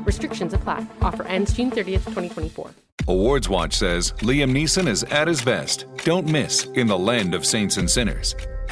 Restrictions apply. Offer ends June 30th, 2024. Awards Watch says Liam Neeson is at his best. Don't miss in the land of saints and sinners.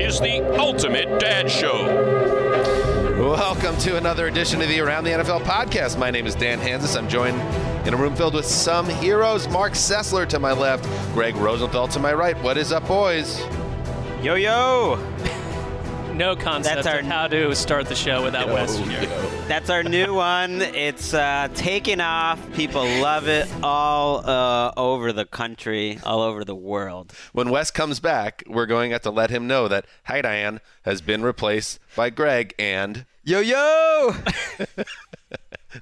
is the ultimate dad show. Welcome to another edition of the Around the NFL podcast. My name is Dan Hanzus. I'm joined in a room filled with some heroes. Marc Sessler to my left, Gregg Rosenthal to my right. What is up, boys? Yo yo! No concept That's our- of how to start the show without Wes here. That's our new one. It's uh, taken off. People love it all uh, over the country, all over the world. When Wes comes back, we're going to have to let him know that Hi Diane has been replaced by Gregg and Yo yo!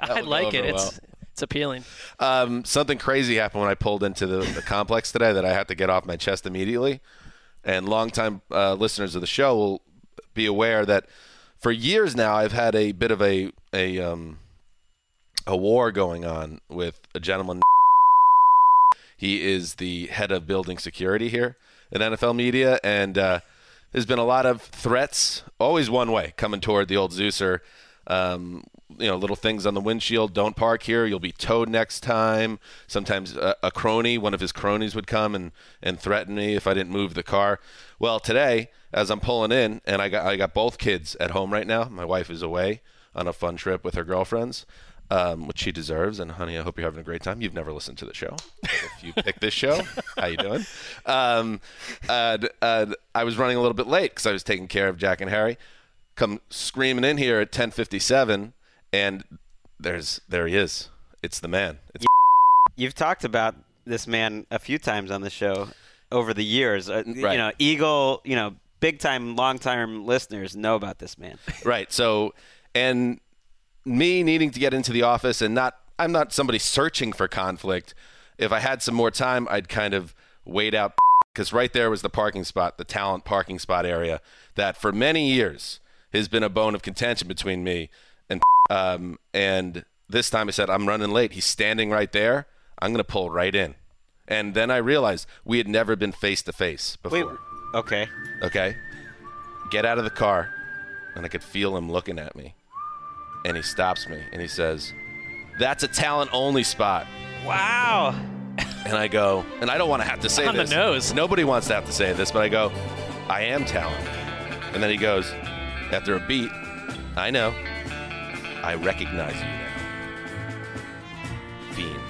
I like it. over It's it's appealing. Um, something crazy happened when I pulled into the, the complex today that I had to get off my chest immediately. And longtime uh, listeners of the show will be aware that for years now I've had a bit of a a um, a war going on with a gentleman. He is the head of building security here at NFL Media, and uh, there's been a lot of threats, always one way, coming toward the old Zeuser. Um, you know, little things on the windshield. Don't park here. You'll be towed next time. Sometimes a, a crony, one of his cronies, would come and, and threaten me if I didn't move the car. Well, today, as I'm pulling in, and I got I got both kids at home right now. My wife is away on a fun trip with her girlfriends, um, which she deserves. And honey, I hope you're having a great time. You've never listened to the show. If you pick this show, how you doing? Um, I was running a little bit late because I was taking care of Jack and Harry. Come screaming in here at 10:57, and there's there he is. It's the man. It's You've talked about this man a few times on the show over the years. Uh, You Right. know, Eagle. You know, big time, long time listeners know about this man. Right. So, and me needing to get into the office and not, I'm not somebody searching for conflict. If I had some more time, I'd kind of wait out because right there was the parking spot, the talent parking spot area that for many years has been a bone of contention between me um, and this time I said, I'm running late. He's standing right there. I'm going to pull right in. And then I realized we had never been face to face before. Wait. Okay. Okay. Get out of the car. And I could feel him looking at me. And he stops me and he says, That's a talent only spot. Wow. And I go, and I don't want to have to say this. On the nose. Nobody wants to have to say this, but I go, I am talent. And then he goes, after a beat, I know. I recognize you now. Fiend.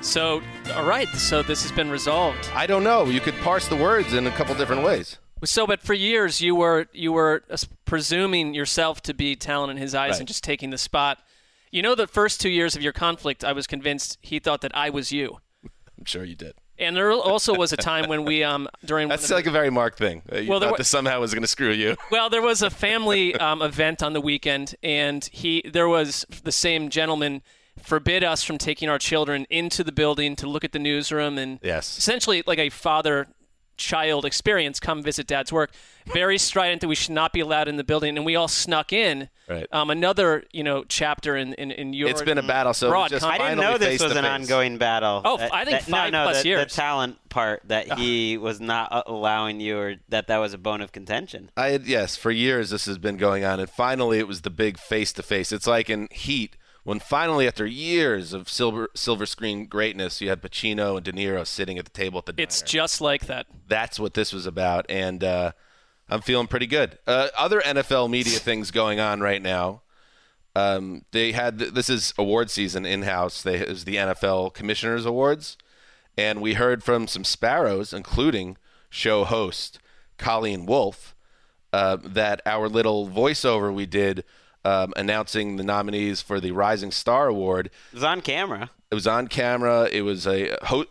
So, all right. So this has been resolved. I don't know. You could parse the words in a couple different ways. So, but for years you were you were presuming yourself to be talent in his eyes Right. and just taking the spot. You know, the first two years of your conflict, I was convinced he thought that I was you. I'm sure you did. And there also was a time when we um during That's of the- like a very Marc thing. You Well, there wa- somehow was going to screw you. Well, there was a family um, event on the weekend, and he there was the same gentleman forbid us from taking our children into the building to look at the newsroom and Yes. essentially like a father child experience. Come visit Dad's work. Very strident that we should not be allowed in the building, and we all snuck in. Right. Um, another you know chapter in in, in your. It's been a battle, so broad just con- I didn't know this was an face. ongoing battle. Oh, That- I think that- five no, no, plus the, years. The talent part that he was not uh, allowing you, or that that was a bone of contention. I had, yes, for years this has been going on, and finally it was the big face to face. It's like in Heat when finally, after years of silver silver screen greatness, you had Pacino and De Niro sitting at the table at the It's diner. just like that. That's what this was about, and uh, I'm feeling pretty good. Uh, other NFL media things going on right now. Um, they had this is award season in house. They was the NFL Commissioners Awards, and we heard from some sparrows, including show host Colleen Wolfe, uh, that our little voiceover we did um, announcing the nominees for the Rising Star Award It was on camera. it was on camera. It was a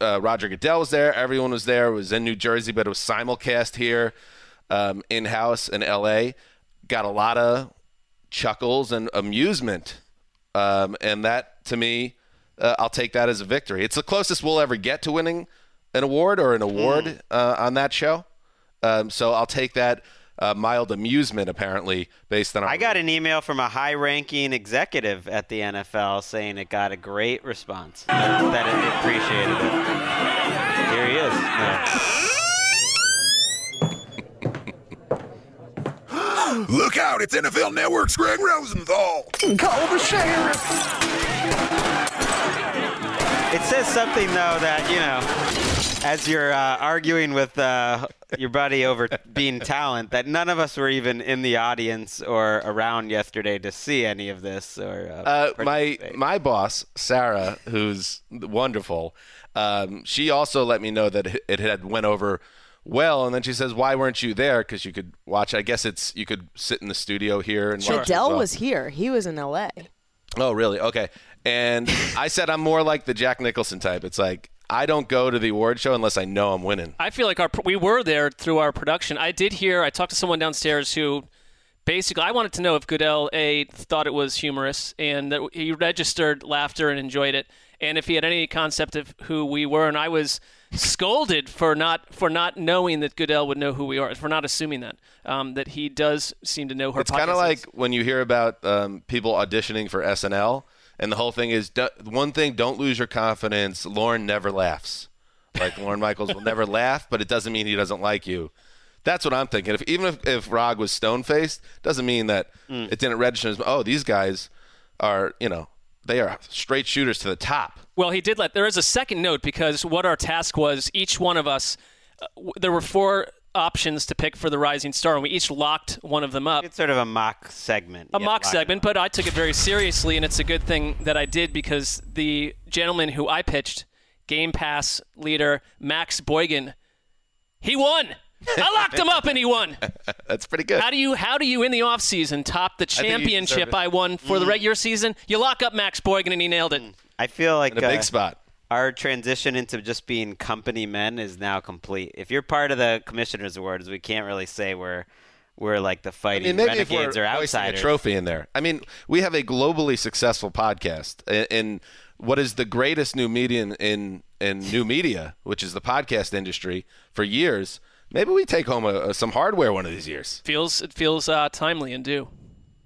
uh, Roger Goodell was there. Everyone was there. It was in New Jersey, but it was simulcast here um, in house in L.A. Got a lot of chuckles and amusement, um, and that to me, uh, I'll take that as a victory. It's the closest we'll ever get to winning an award or an award uh, on that show. Um, so I'll take that. Uh, mild amusement, apparently, based on our I got an email from a high-ranking executive at the NFL saying it got a great response. That, that it appreciated it. Here he is. Yeah. Look out, it's NFL Network's Gregg Rosenthal. Call the sheriff. It says something though that you know, as you're uh, arguing with uh, your buddy over being talent, that none of us were even in the audience or around yesterday to see any of this or. Uh, Uh, my my boss Sarah, who's wonderful, um, she also let me know that it- it had went over well, and then she says, "Why weren't you there? Because you could watch. I guess it's you could sit in the studio here and watch as well." was here. He was in L.A. Oh, really? Okay. And I said I'm more like the Jack Nicholson type. It's like I don't go to the award show unless I know I'm winning. I feel like our we were there through our production. I did hear. I talked to someone downstairs who basically I wanted to know if Goodell a thought it was humorous and that he registered laughter and enjoyed it, and if he had any concept of who we were. And I was scolded for not for not knowing that Goodell would know who we are, for not assuming that um, that he does seem to know her. It's kind of like when you hear about um, people auditioning for SNL, and the whole thing is do- one thing: don't lose your confidence. Lorne never laughs. Like Lorne Michaels will never laugh, but it doesn't mean he doesn't like you. That's what I'm thinking. If even if, if Rog was stone faced, doesn't mean that Mm. it didn't register as oh these guys are you know they are straight shooters to the top. Well, he did let. There is a second note because what our task was, each one of us, uh, there were four options to pick for the Rising Star, and we each locked one of them up. It's sort of a mock segment. a Yeah, mock segment, but I took it very seriously, and it's a good thing that I did because the gentleman who I pitched, Game Pass leader Max Boygan, he won. I locked him up and he won. That's pretty good. How do you how do you in the offseason top the championship deserve it. I won for the regular season? You lock up Max Boygan and he nailed it. I feel like in a big uh, spot. Our transition into just being company men is now complete. If you're part of the commissioners awards, we can't really say we're we're like the I fighting mean, maybe if we're renegades or hoisting a outsiders. trophy in there. I mean, we have a globally successful podcast in, in what is the greatest new media in, in in new media, which is the podcast industry for years. Maybe we take home a, a, some hardware one of these years. Feels it feels uh, timely and due.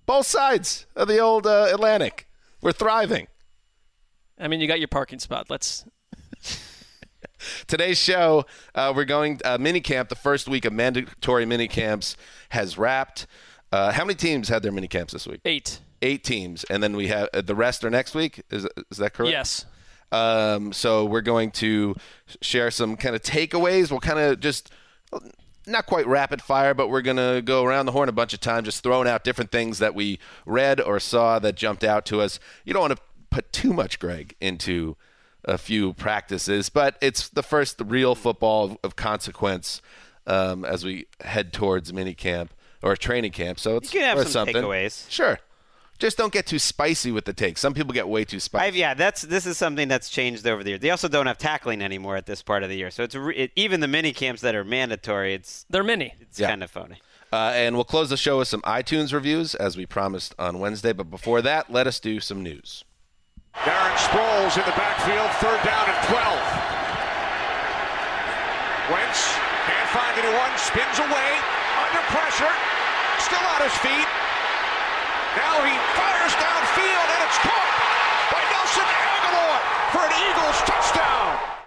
Both sides of the old uh, Atlantic, we're thriving. I mean, you got your parking spot. Let's Today's show, uh, we're going uh, mini camp. The first week of mandatory mini camps has wrapped. Uh, how many teams had their mini camps this week? eight. Eight teams, and then we have uh, the rest are next week. Is is that correct? Yes. Um, so we're going to share some kind of takeaways. We'll kind of just not quite rapid fire, but we're going to go around the horn a bunch of times, just throwing out different things that we read or saw that jumped out to us. You don't want to put too much, Gregg, into a few practices, but it's the first real football of, of consequence um, as we head towards mini camp or training camp. So it's You can have worth some something. takeaways. Sure. Just don't get too spicy with the takes. Some people get way too spicy. I've, yeah, that's this is something that's changed over the years. They also don't have tackling anymore at this part of the year, so it's re- it, even the mini camps that are mandatory. It's They're mini. it's Yeah. kind of phony. Uh, and we'll close the show with some iTunes reviews as we promised on Wednesday. But before that, let us do some news. Darren Sproles in the backfield, third down and 12. Wentz, can't 71 spins away under pressure, still on his feet. Now he fires downfield, and it's caught by Nelson Agholor for an Eagles touchdown.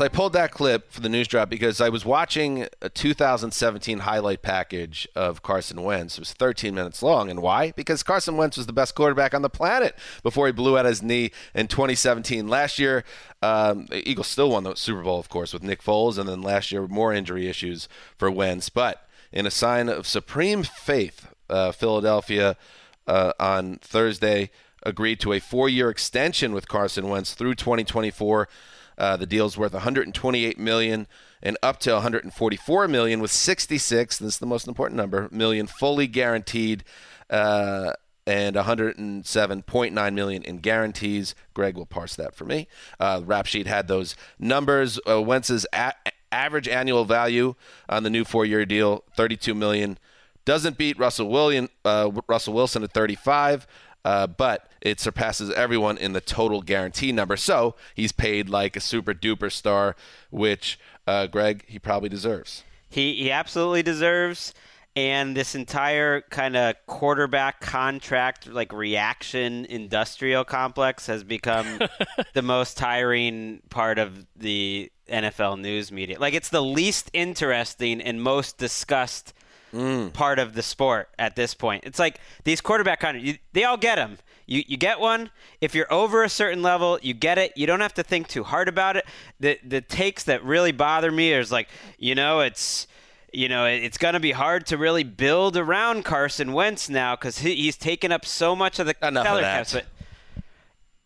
So I pulled that clip for the news drop because I was watching a 2017 highlight package of Carson Wentz. It was 13 minutes long. And why? Because Carson Wentz was the best quarterback on the planet before he blew out his knee in 2017. Last year, um, the Eagles still won the Super Bowl, of course, with Nick Foles. And then last year, more injury issues for Wentz. But in a sign of supreme faith, uh, Philadelphia uh, on Thursday agreed to a four year extension with Carson Wentz through 2024. Uh, the deal's worth 128 million and up to 144 million, with 66. This is the most important number million fully guaranteed, uh, and 107.9 million in guarantees. Greg will parse that for me. Uh, Rap Sheet had those numbers. Uh, Wentz's a- average annual value on the new four-year deal, 32 million, doesn't beat Russell William, uh, Russell Wilson at 35 uh, but it surpasses everyone in the total guarantee number. So he's paid like a super duper star, which uh, Gregg he probably deserves. He he absolutely deserves. And this entire kind of quarterback contract, like reaction industrial complex, has become the most tiring part of the NFL news media. Like, it's the least interesting and most discussed Mm. part of the sport at this point. It's like these quarterback contracts, they all get them. You, you get one. If you're over a certain level, you get it. You don't have to think too hard about it. The the takes that really bother me is like, you know, it's you know, it's going to be hard to really build around Carson Wentz now because he, he's taken up so much of the Enough of salary that. cap space.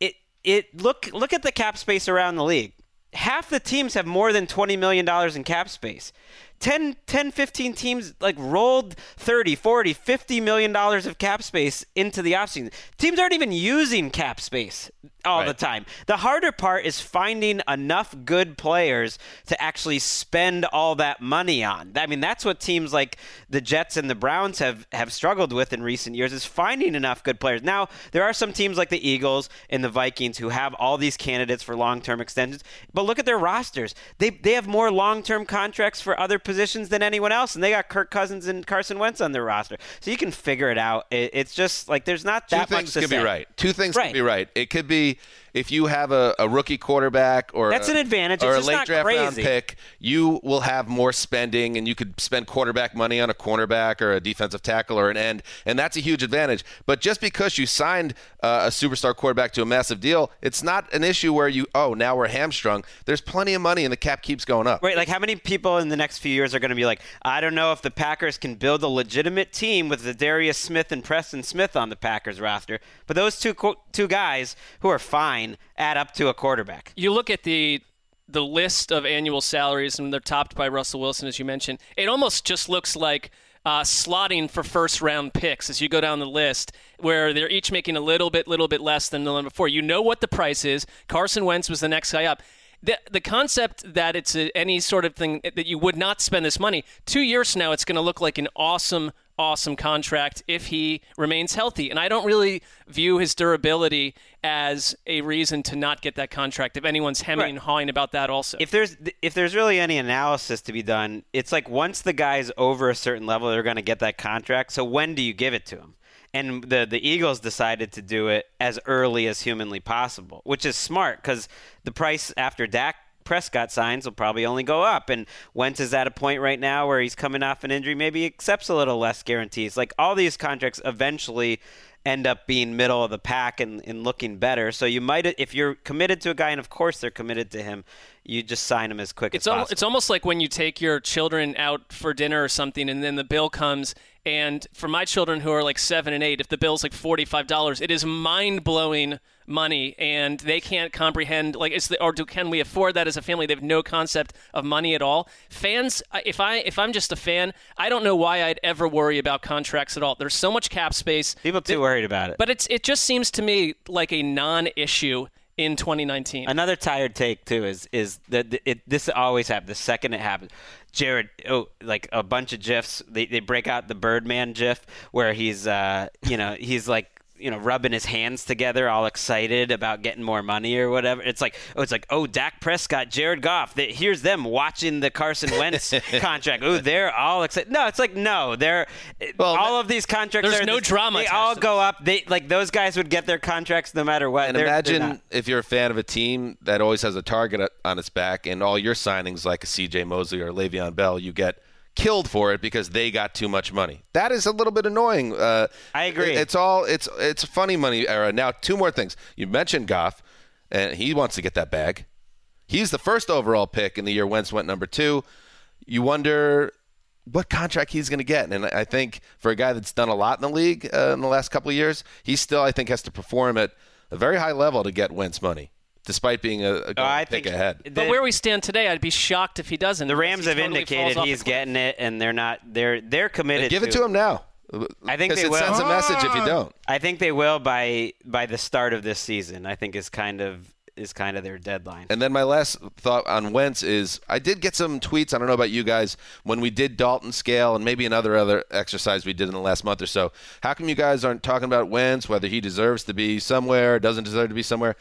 It it look look at the cap space around the league. Half the teams have more than twenty million dollars in cap space. 10, 10 15 teams like rolled 30 40 50 million dollars of cap space into the offseason. Teams aren't even using cap space all the time. The harder part is finding enough good players to actually spend all that money on. I mean that's what teams like the jets and the browns have have struggled with in recent years is finding enough good players. Now there are some teams like the eagles and the vikings who have all these candidates for long-term extensions but look at their rosters. They they have more long-term contracts for other positions than anyone else and they got kirk cousins and carson wentz on their roster so you can figure it out it, it's just like there's not Two that much things to could say. be right. Two things Right. could be right. It could be if you have a, a rookie quarterback or That's a- an advantage. or It's a late draft round pick, you will have more spending, and you could spend quarterback money on a cornerback or a defensive tackle or an end, and that's a huge advantage. But just because you signed uh, a superstar quarterback to a massive deal, it's not an issue where you oh now we're hamstrung. There's plenty of money, and the cap keeps going up. Right, like how many people in the next few years are going to be like, I don't know if the Packers can build a legitimate team with the Darius Smith and Preston Smith on the Packers roster, but those two two guys who are fine add up to a quarterback. You look at the the list of annual salaries, and they're topped by Russell Wilson, as you mentioned. It almost just looks like uh, slotting for first round picks as you go down the list, where they're each making a little bit, little bit less than the one before. You know what the price is. Carson Wentz was the next guy up. The, the concept that it's a, any sort of thing that you would not spend this money, two years from now, it's going to look like an awesome, awesome contract if he remains healthy. And I don't really view his durability as a reason to not get that contract. If anyone's hemming Right. and hawing about that, also. If there's if there's really any analysis to be done, it's like once the guy's over a certain level, they're going to get that contract. So when do you give it to him? And the the Eagles decided to do it as early as humanly possible, which is smart because the price after Dak Prescott signs will probably only go up. And Wentz is at a point right now where he's coming off an injury, maybe accepts a little less guarantees. Like all these contracts eventually end up being middle of the pack and, and looking better. So you might, if you're committed to a guy, and of course they're committed to him, you just sign him as quick It's as al- possible. it's almost like when you take your children out for dinner or something, and then the bill comes. And for my children who are like seven and eight, if the bill's like forty five dollars, it is mind blowing money, and they can't comprehend like is the or do can we afford that as a family? They have no concept of money at all. Fans, if I if I'm just a fan, I don't know why I'd ever worry about contracts at all. There's so much cap space. People too worried about it. But it's it just seems to me like a non-issue in 2019. Another tired take too is is that it this always happens. The second it happens, Jared, oh, like a bunch of gifs. They they break out the Birdman gif where he's uh you know he's like you know rubbing his hands together, all excited about getting more money or whatever. It's like oh, it's like oh, Dak Prescott, Jared Goff. They, here's them watching the Carson Wentz contract. Oh, they're all excited. No, it's like no, they're Well, all of these contracts. there's are no this- drama They all go up. They like those guys would get their contracts no matter what. And They're- they're imagine if you're a fan of a team that always has a target on its back, and all your signings, like a C.J. Mosley or Le'Veon Bell, you get killed for it because they got too much money. That is a little bit annoying. Uh, I agree. it- It's all it's it's funny money era. Now, two more things. You mentioned Goff, and he wants to get that bag. He's the first overall pick in the year Wentz went number two. You wonder what contract he's going to get. And I think for a guy that's done a lot in the league uh, in the last couple of years, he still, I think, has to perform at a very high level to get Wentz money, despite being a, a Oh, I pick think ahead. the- But where we stand today, I'd be shocked if he doesn't. the Rams have totally indicated he's getting it, and they're not. They're they're committed. Give it to to him now. I think they it will. sends a message if you don't. I think they will by by the start of this season. I think is kind of is kind of their deadline. And then my last thought on Wentz is I did get some tweets. I don't know about you guys when we did Dalton scale and maybe another other exercise we did in the last month or so. How come you guys aren't talking about Wentz, whether he deserves to be somewhere, doesn't deserve to be somewhere?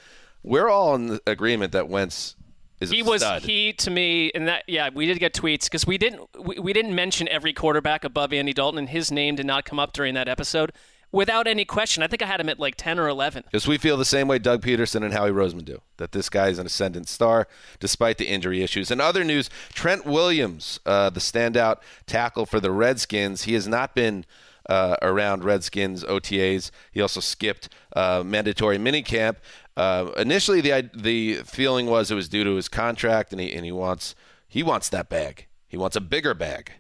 We're all in agreement that Wentz is a He was stud. he to me, and that yeah, we did get tweets because we didn't we, we didn't mention every quarterback above Andy Dalton, and his name did not come up during that episode without any question. I think I had him at like ten or eleven. Because we feel the same way Doug Pederson and Howie Roseman do, that this guy is an ascendant star despite the injury issues. In other news, Trent Williams, uh, the standout tackle for the Redskins, he has not been uh, around Redskins OTAs. He also skipped uh, mandatory minicamp. Uh, initially, the the feeling was it was due to his contract, and he and he wants he wants that bag. He wants a bigger bag.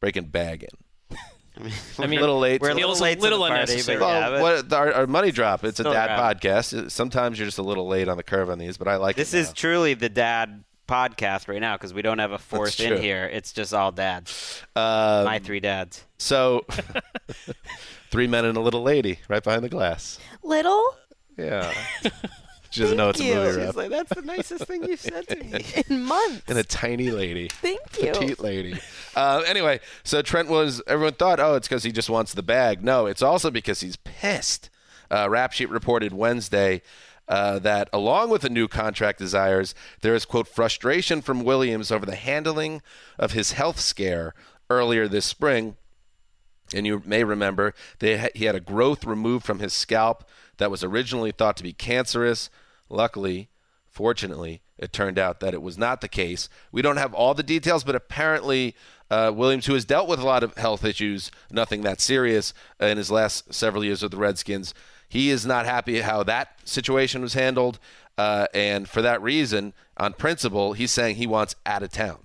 Breaking bag in. I mean, a little late. We're a to- little Feels a late to little the party, unnecessary. well, yeah, what, our, our money drop. It's a dad around. podcast. Sometimes you're just a little late on the curve on these, but I like this it is now. truly the dad podcast right now because we don't have a fourth in here. It's just all dads. Um, My three dads. So, three men and a little lady right behind the glass. Little Yeah. she doesn't know it's a movie. She's rep. like, that's the nicest thing you've said to me. in months. and a tiny lady. Thank you. Petite lady. Uh, anyway, so Trent was, everyone thought, oh, it's because he just wants the bag. No, it's also because he's pissed. Uh, Rap Sheet reported Wednesday uh, that along with the new contract desires, there is, quote, frustration from Williams over the handling of his health scare earlier this spring. And you may remember ha- he had a growth removed from his scalp that was originally thought to be cancerous. Luckily, fortunately, it turned out that it was not the case. We don't have all the details, but apparently, uh, Williams, who has dealt with a lot of health issues, nothing that serious uh, in his last several years with the Redskins, he is not happy how that situation was handled. Uh, and for that reason, on principle, he's saying he wants out of town.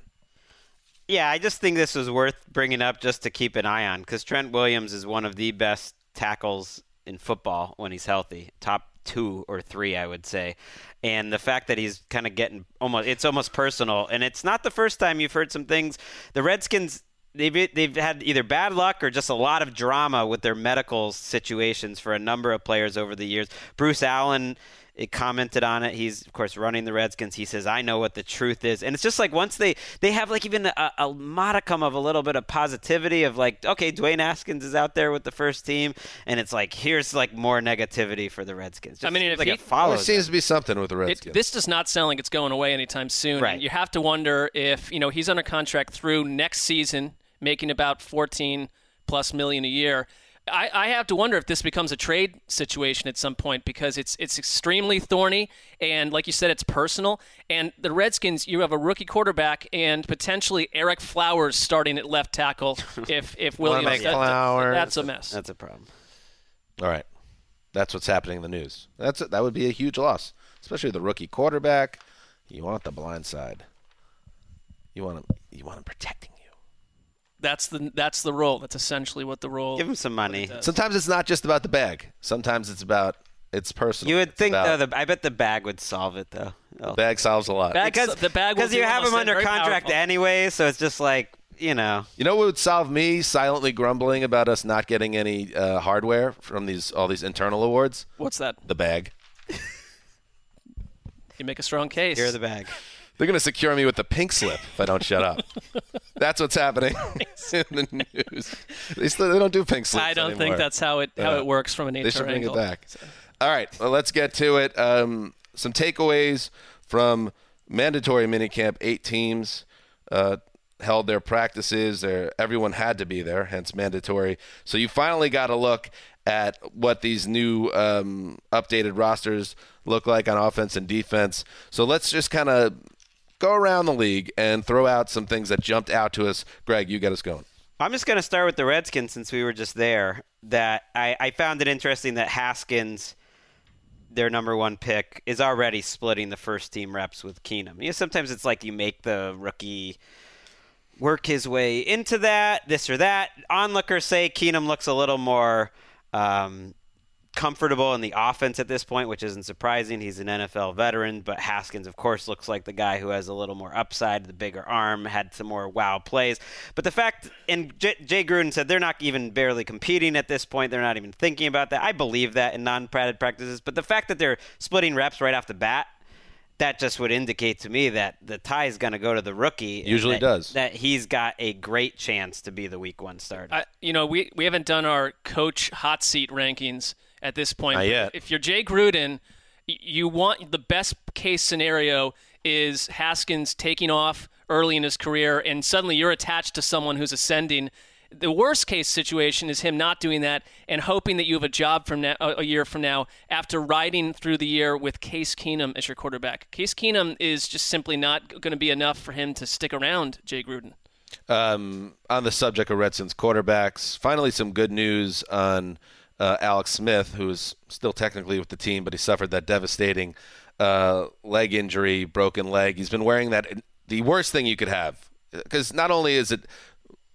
Yeah, I just think this was worth bringing up just to keep an eye on because Trent Williams is one of the best tackles in football when he's healthy. Top two or three, I would say. And the fact that he's kind of getting almost, it's almost personal. And it's not the first time you've heard some things. The Redskins. They've, they've had either bad luck or just a lot of drama with their medical situations for a number of players over the years. Bruce Allen it commented on it. He's of course running the Redskins. He says, "I know what the truth is," and it's just like once they they have like even a, a modicum of a little bit of positivity of like, okay, Dwayne Haskins is out there with the first team, and it's like here's like more negativity for the Redskins. I mean, if like he- it There seems them. to be something with the It, Redskins. this does not sound like it's going away anytime soon. Right. You have to wonder if you know he's under contract through next season, making about 14 plus million a year. I, I have to wonder if this becomes a trade situation at some point because it's it's extremely thorny and like you said it's personal and the Redskins you have a rookie quarterback and potentially Ereck Flowers starting at left tackle if if Williams make that- Flowers. that's a mess. That's a problem. All right. That's what's happening in the news. That's that would be a huge loss, especially the rookie quarterback. You want the blind side. You want him. You want him protecting you. That's the that's the role. That's essentially what the role. Give him some money. Sometimes it's not just about the bag. Sometimes it's about it's personal. You would It's think about- though. The, I bet the bag would solve it though. the bag solves a lot. Bag- because the bag because you have almost him under contract powerful. anyway, so it's just like you know. You know what would solve me silently grumbling about us not getting any uh, hardware from these all these internal awards? What's that? The bag. You make a strong case. Here the bag. They're going to secure me with the pink slip if I don't shut up. That's what's happening in the news. They, still, they don't do pink slips I don't anymore. think that's how it how Yeah. it works from an HR They should bring angle. it back. All right, well, let's get to it. Um, some takeaways from mandatory minicamp. Eight teams uh, held their practices. Their, everyone had to be there, hence mandatory. So you finally got a look at what these new um, updated rosters look like on offense and defense. So let's just kind of go around the league and throw out some things that jumped out to us. Gregg, you get us going. I'm just going to start with the Redskins since we were just there. That I, I found it interesting that Haskins, their number one pick, is already splitting the first team reps with Keenum. You know, sometimes it's like you make the rookie work his way into that, this or that. Onlookers say Keenum looks a little more um, comfortable in the offense at this point, which isn't surprising. He's an NFL veteran, but Haskins, of course, looks like the guy who has a little more upside, the bigger arm, had some more wow plays. But the fact, and J- Jay Gruden said they're not even barely competing at this point. They're not even thinking about that. I believe that in non-padded practices, but the fact that they're splitting reps right off the bat. That just would indicate to me that the tie is going to go to the rookie. Usually that- does. That he's got a great chance to be the week one starter. I, you know, we we haven't done our coach hot seat rankings at this point. Not yet. If you're Jay Gruden, you want the best case scenario is Haskins taking off early in his career, and suddenly you're attached to someone who's ascending. The worst case situation is him not doing that and hoping that you have a job from now, a a year from now after riding through the year with Case Keenum as your quarterback. Case Keenum is just simply not going to be enough for him to stick around, Jay Gruden. um, on the subject of Redskins quarterbacks, finally some good news on uh, Alex Smith, who's still technically with the team, but he suffered that devastating uh, leg injury, broken leg. He's been wearing that the worst thing you could have, because not only is it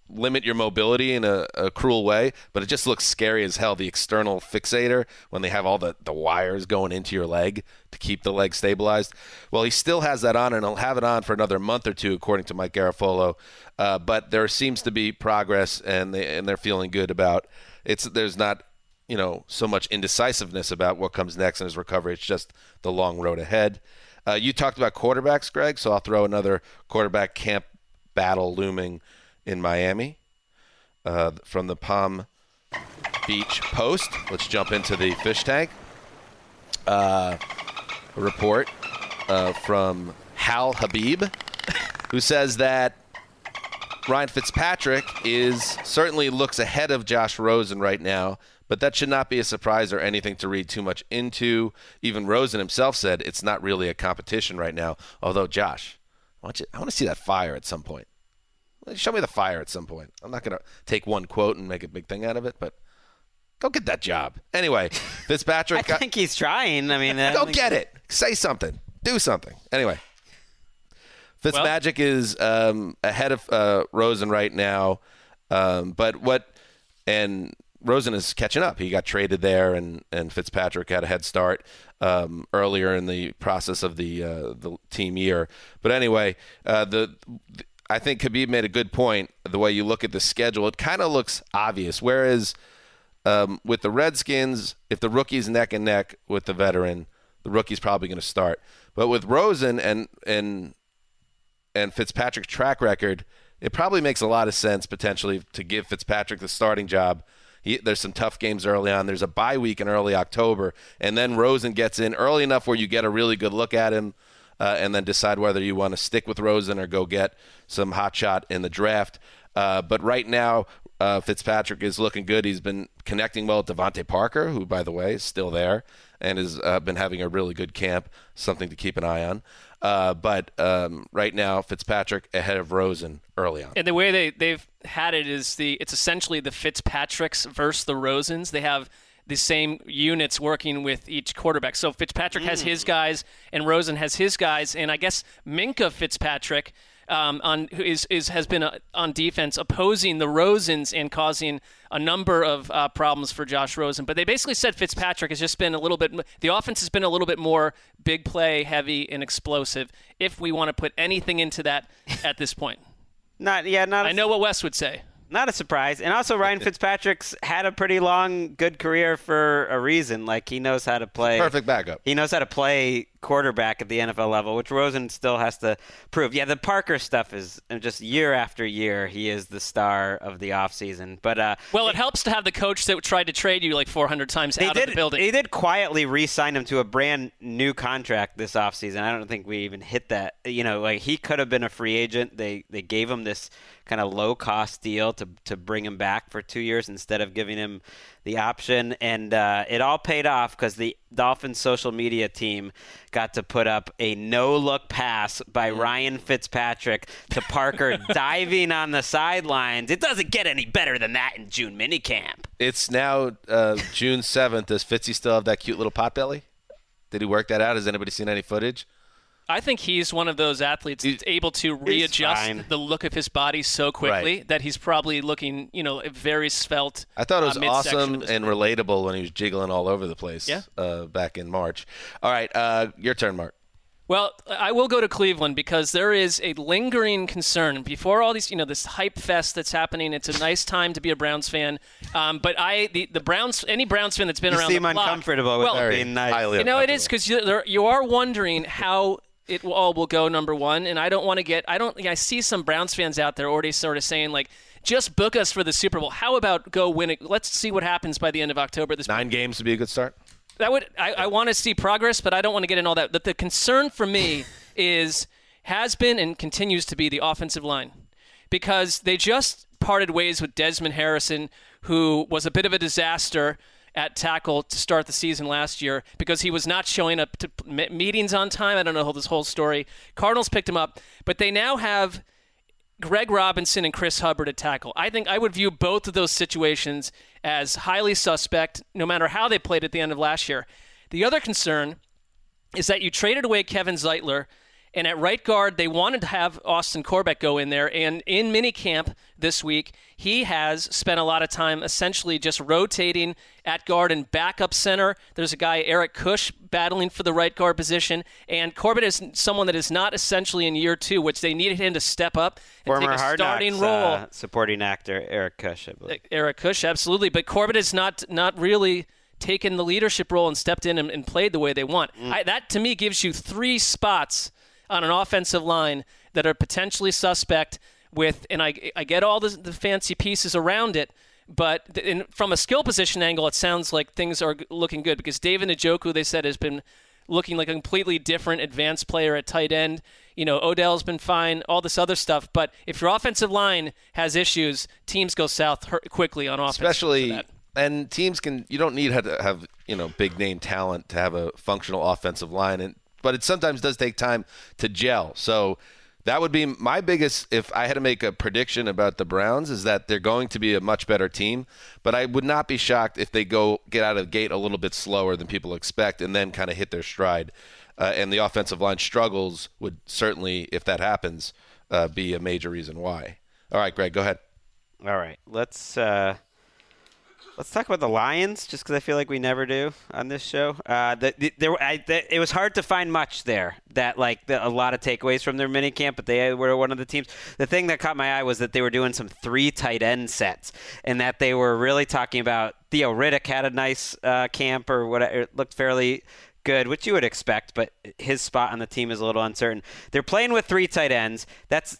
limit your mobility in a, a cruel way, but it just looks scary as hell. The external fixator when they have all the, the wires going into your leg to keep the leg stabilized. Well, he still has that on, and he'll have it on for another month or two, according to Mike Garafolo. Uh, but there seems to be progress, and they and they're feeling good about it's. There's not you know so much indecisiveness about what comes next in his recovery. It's just the long road ahead. Uh, you talked about quarterbacks, Gregg, so I'll throw another quarterback camp battle looming in Miami uh, from the Palm Beach Post. Let's jump into the fish tank. Uh, report uh, from Hal Habib, who says that Ryan Fitzpatrick is certainly looks ahead of Josh Rosen right now, but that should not be a surprise or anything to read too much into. Even Rosen himself said it's not really a competition right now. Although Josh, I want, you, I want to see that fire at some point. Show me the fire at some point. I'm not going to take one quote and make a big thing out of it, but go get that job. Anyway, Fitzpatrick. I got- think he's trying. I mean, I Go don't get it. Say something. Do something. Anyway, Fitzmagic is um, ahead of uh, Rosen right now, um, but what and Rosen is catching up. He got traded there, and, and Fitzpatrick had a head start um, earlier in the process of the uh, the team year. But anyway, uh, the I think Habib made a good point. The way you look at the schedule, it kind of looks obvious. Whereas um, with the Redskins, if the rookie's neck and neck with the veteran, the rookie's probably going to start. But with Rosen and and and Fitzpatrick's track record, it probably makes a lot of sense potentially to give Fitzpatrick the starting job. He, there's some tough games early on. There's a bye week in early October, and then Rosen gets in early enough where you get a really good look at him, uh, and then decide whether you want to stick with Rosen or go get some hot shot in the draft. Uh, but right now, uh, Fitzpatrick is looking good. He's been connecting well with DeVante Parker, who, by the way, is still there and has uh, been having a really good camp. Something to keep an eye on. Uh, but um, right now, Fitzpatrick ahead of Rosen early on. And the way they they've had it is the it's essentially the Fitzpatricks versus the Rosens. They have the same units working with each quarterback. So Fitzpatrick has his guys, and Rosen has his guys, and I guess Minkah Fitzpatrick. Um, on who is, is has been uh, on defense opposing the Rosens and causing a number of uh, problems for Josh Rosen. But they basically said Fitzpatrick has just been a little bit. The offense has been a little bit more big play heavy and explosive. If we want to put anything into that at this point. Not yeah, not. a- I know what Wes would say. Not a surprise. And also, Ryan Fitzpatrick's had a pretty long, good career for a reason. Like he knows how to play. Perfect backup. He knows how to play quarterback at the NFL level, which Rosen still has to prove. Yeah, the Parker stuff is just year after year, he is the star of the offseason. But uh, well, it helps to have the coach that tried to trade you like 400 times out did, of the building. They did quietly re-sign him to a brand new contract this offseason. I don't think we even hit that. You know, like he could have been a free agent. They they gave him this kind of low cost deal to to bring him back for two years instead of giving him the option, and uh, it all paid off because the Dolphins social media team got to put up a no look pass by Ryan Fitzpatrick to Parker diving on the sidelines. It doesn't get any better than that in June minicamp. It's now uh, June 7th. Does Fitzy still have that cute little pot belly? Did he work that out? Has anybody seen any footage? I think he's one of those athletes that's able to readjust the look of his body so quickly Right. that he's probably looking, you know, very svelte. I thought it was uh, awesome of his and relatable when he was jiggling all over the place Yeah. uh, back in March. All right, uh, your turn, Marc. Well, I will go to Cleveland because there is a lingering concern before all these, you know, this hype fest that's happening. It's a nice time to be a Browns fan, um, but I, the, the Browns, any Browns fan that's been You around seem the block, uncomfortable with well, it being nice. you know, it is because you, you are wondering how it all will go. Number one, and I don't want to get. I don't. I see some Browns fans out there already sort of saying like, just book us for the Super Bowl. How about go win it? Let's see what happens by the end of October. This Nine games would be a good start. that would I, I want to see progress, but I don't want to get in all that. But the concern for me is has been and continues to be the offensive line because they just parted ways with Desmond Harrison, who was a bit of a disaster at tackle to start the season last year because he was not showing up to meetings on time. I don't know this whole story. Cardinals picked him up, but they now have Greg Robinson and Chris Hubbard at tackle. I think I would view both of those situations as highly suspect, no matter how they played at the end of last year. The other concern is that you traded away Kevin Zeitler, and at right guard, they wanted to have Austin Corbett go in there. And in minicamp this week, he has spent a lot of time essentially just rotating at guard and backup center. There's a guy, Eric Kush, battling for the right guard position. And Corbett is someone that is not essentially in year two, which they needed him to step up and Former take a starting role. uh, supporting actor Eric Kush, I believe. Eric Kush, absolutely. But Corbett has not not really taken the leadership role and stepped in and, and played the way they want. I, that to me gives you three spots on an offensive line that are potentially suspect. With and I I get all the, the fancy pieces around it. But in, from a skill position angle, it sounds like things are looking good because David Njoku, they said, has been looking like a completely different advanced player at tight end. You know, Odell's been fine, all this other stuff. But if your offensive line has issues, teams go south quickly on offense. especially and teams can you don't need to have you know big name talent to have a functional offensive line and but it sometimes does take time to gel. So that would be my biggest if i had to make a prediction about the browns is that they're going to be a much better team but i would not be shocked if they go get out of the gate a little bit slower than people expect and then kind of hit their stride. Uh, and the offensive line struggles would certainly if that happens uh, be a major reason why. All right gregg go ahead. All right, let's uh, let's talk about the Lions, just because I feel like we never do on this show. Uh, the, the, there, I, the, it was hard to find much there. That like the, a lot of takeaways from their mini camp, but they were one of the teams. The thing that caught my eye was that they were doing some three tight end sets, and that they were really talking about Theo Riddick had a nice uh, camp or whatever. It looked fairly good, which you would expect, but his spot on the team is a little uncertain. They're playing with three tight ends. That's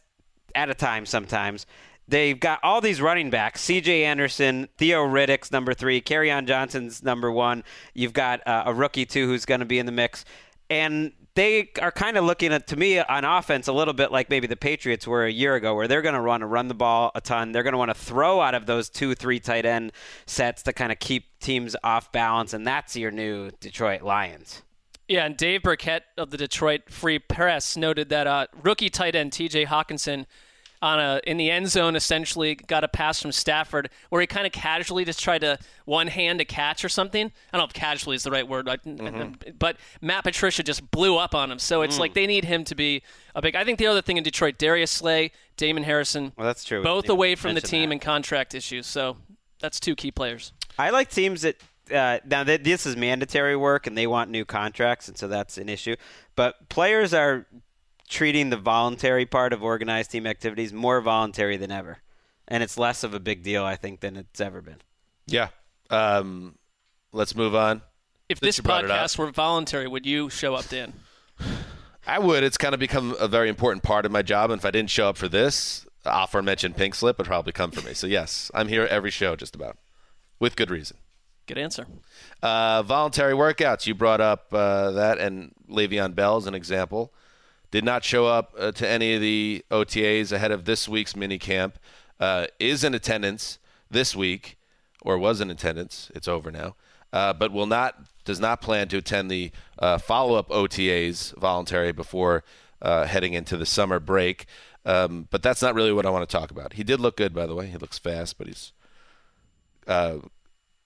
at a time sometimes. They've got all these running backs: C.J. Anderson, Theo Riddick's number three, on Johnson's number one. You've got uh, a rookie too who's going to be in the mix, and they are kind of looking at to me on offense a little bit like maybe the Patriots were a year ago, where they're going to want to run the ball a ton. They're going to want to throw out of those two, three tight end sets to kind of keep teams off balance, and that's your new Detroit Lions. Yeah, and Dave Birkett of the Detroit Free Press noted that uh, rookie tight end T.J. Hockenson on a in the end zone essentially got a pass from Stafford where he kind of casually just tried to one hand a catch or something. I don't know if casually is the right word, I- but Matt Patricia just blew up on him. So it's Mm. like they need him to be a big. I think the other thing in Detroit, Darius Slay, Damon Harrison, Well, that's true. Both away from the team that. and contract issues. So that's two key players. I like teams that uh, now that this is mandatory work and they want new contracts, and so that's an issue. But players are treating the voluntary part of organized team activities more voluntary than ever, and it's less of a big deal, I think, than it's ever been. Yeah. Um, let's move on. If Since this you brought it up. podcast were voluntary, would you show up, Dan? I would. It's kind of become a very important part of my job. And if I didn't show up for this, aforementioned pink slip would probably come for me. So yes, I'm here every show, just about, with good reason. Good answer. Uh, voluntary workouts. You brought up uh, that, and Le'Veon Bell is an example. Did not show up uh, to any of the OTAs ahead of this week's mini camp. Uh, is in attendance this week, or was in attendance. It's over now, uh, but will not does not plan to attend the uh, follow-up OTAs voluntary before heading into the summer break. Um, but that's not really what I want to talk about. He did look good, by the way. He looks fast, but he's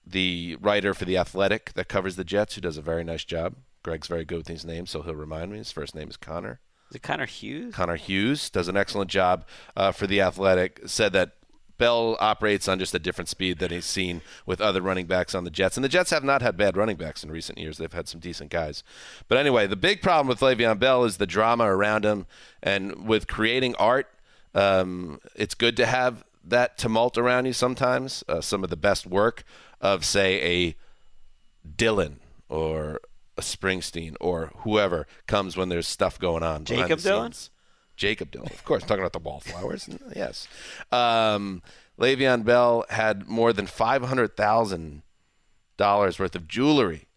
the writer for The Athletic that covers the Jets, who does a very nice job. Greg's very good with his name, so he'll remind me. His first name is Connor. Is it Connor Hughes? Connor Hughes does an excellent job uh, for The Athletic. Said that Bell operates on just a different speed than he's seen with other running backs on the Jets. And the Jets have not had bad running backs in recent years. They've had some decent guys. But anyway, the big problem with Le'Veon Bell is the drama around him. And with creating art, um, it's good to have that tumult around you sometimes. Uh, some of the best work of, say, a Dylan or a Springsteen or whoever comes when there's stuff going on. Jakob Dylan? scenes. Jakob Dylan, of course. Talking about the wallflowers. yes. Um, Le'Veon Bell had more than $500,000 worth of jewelry,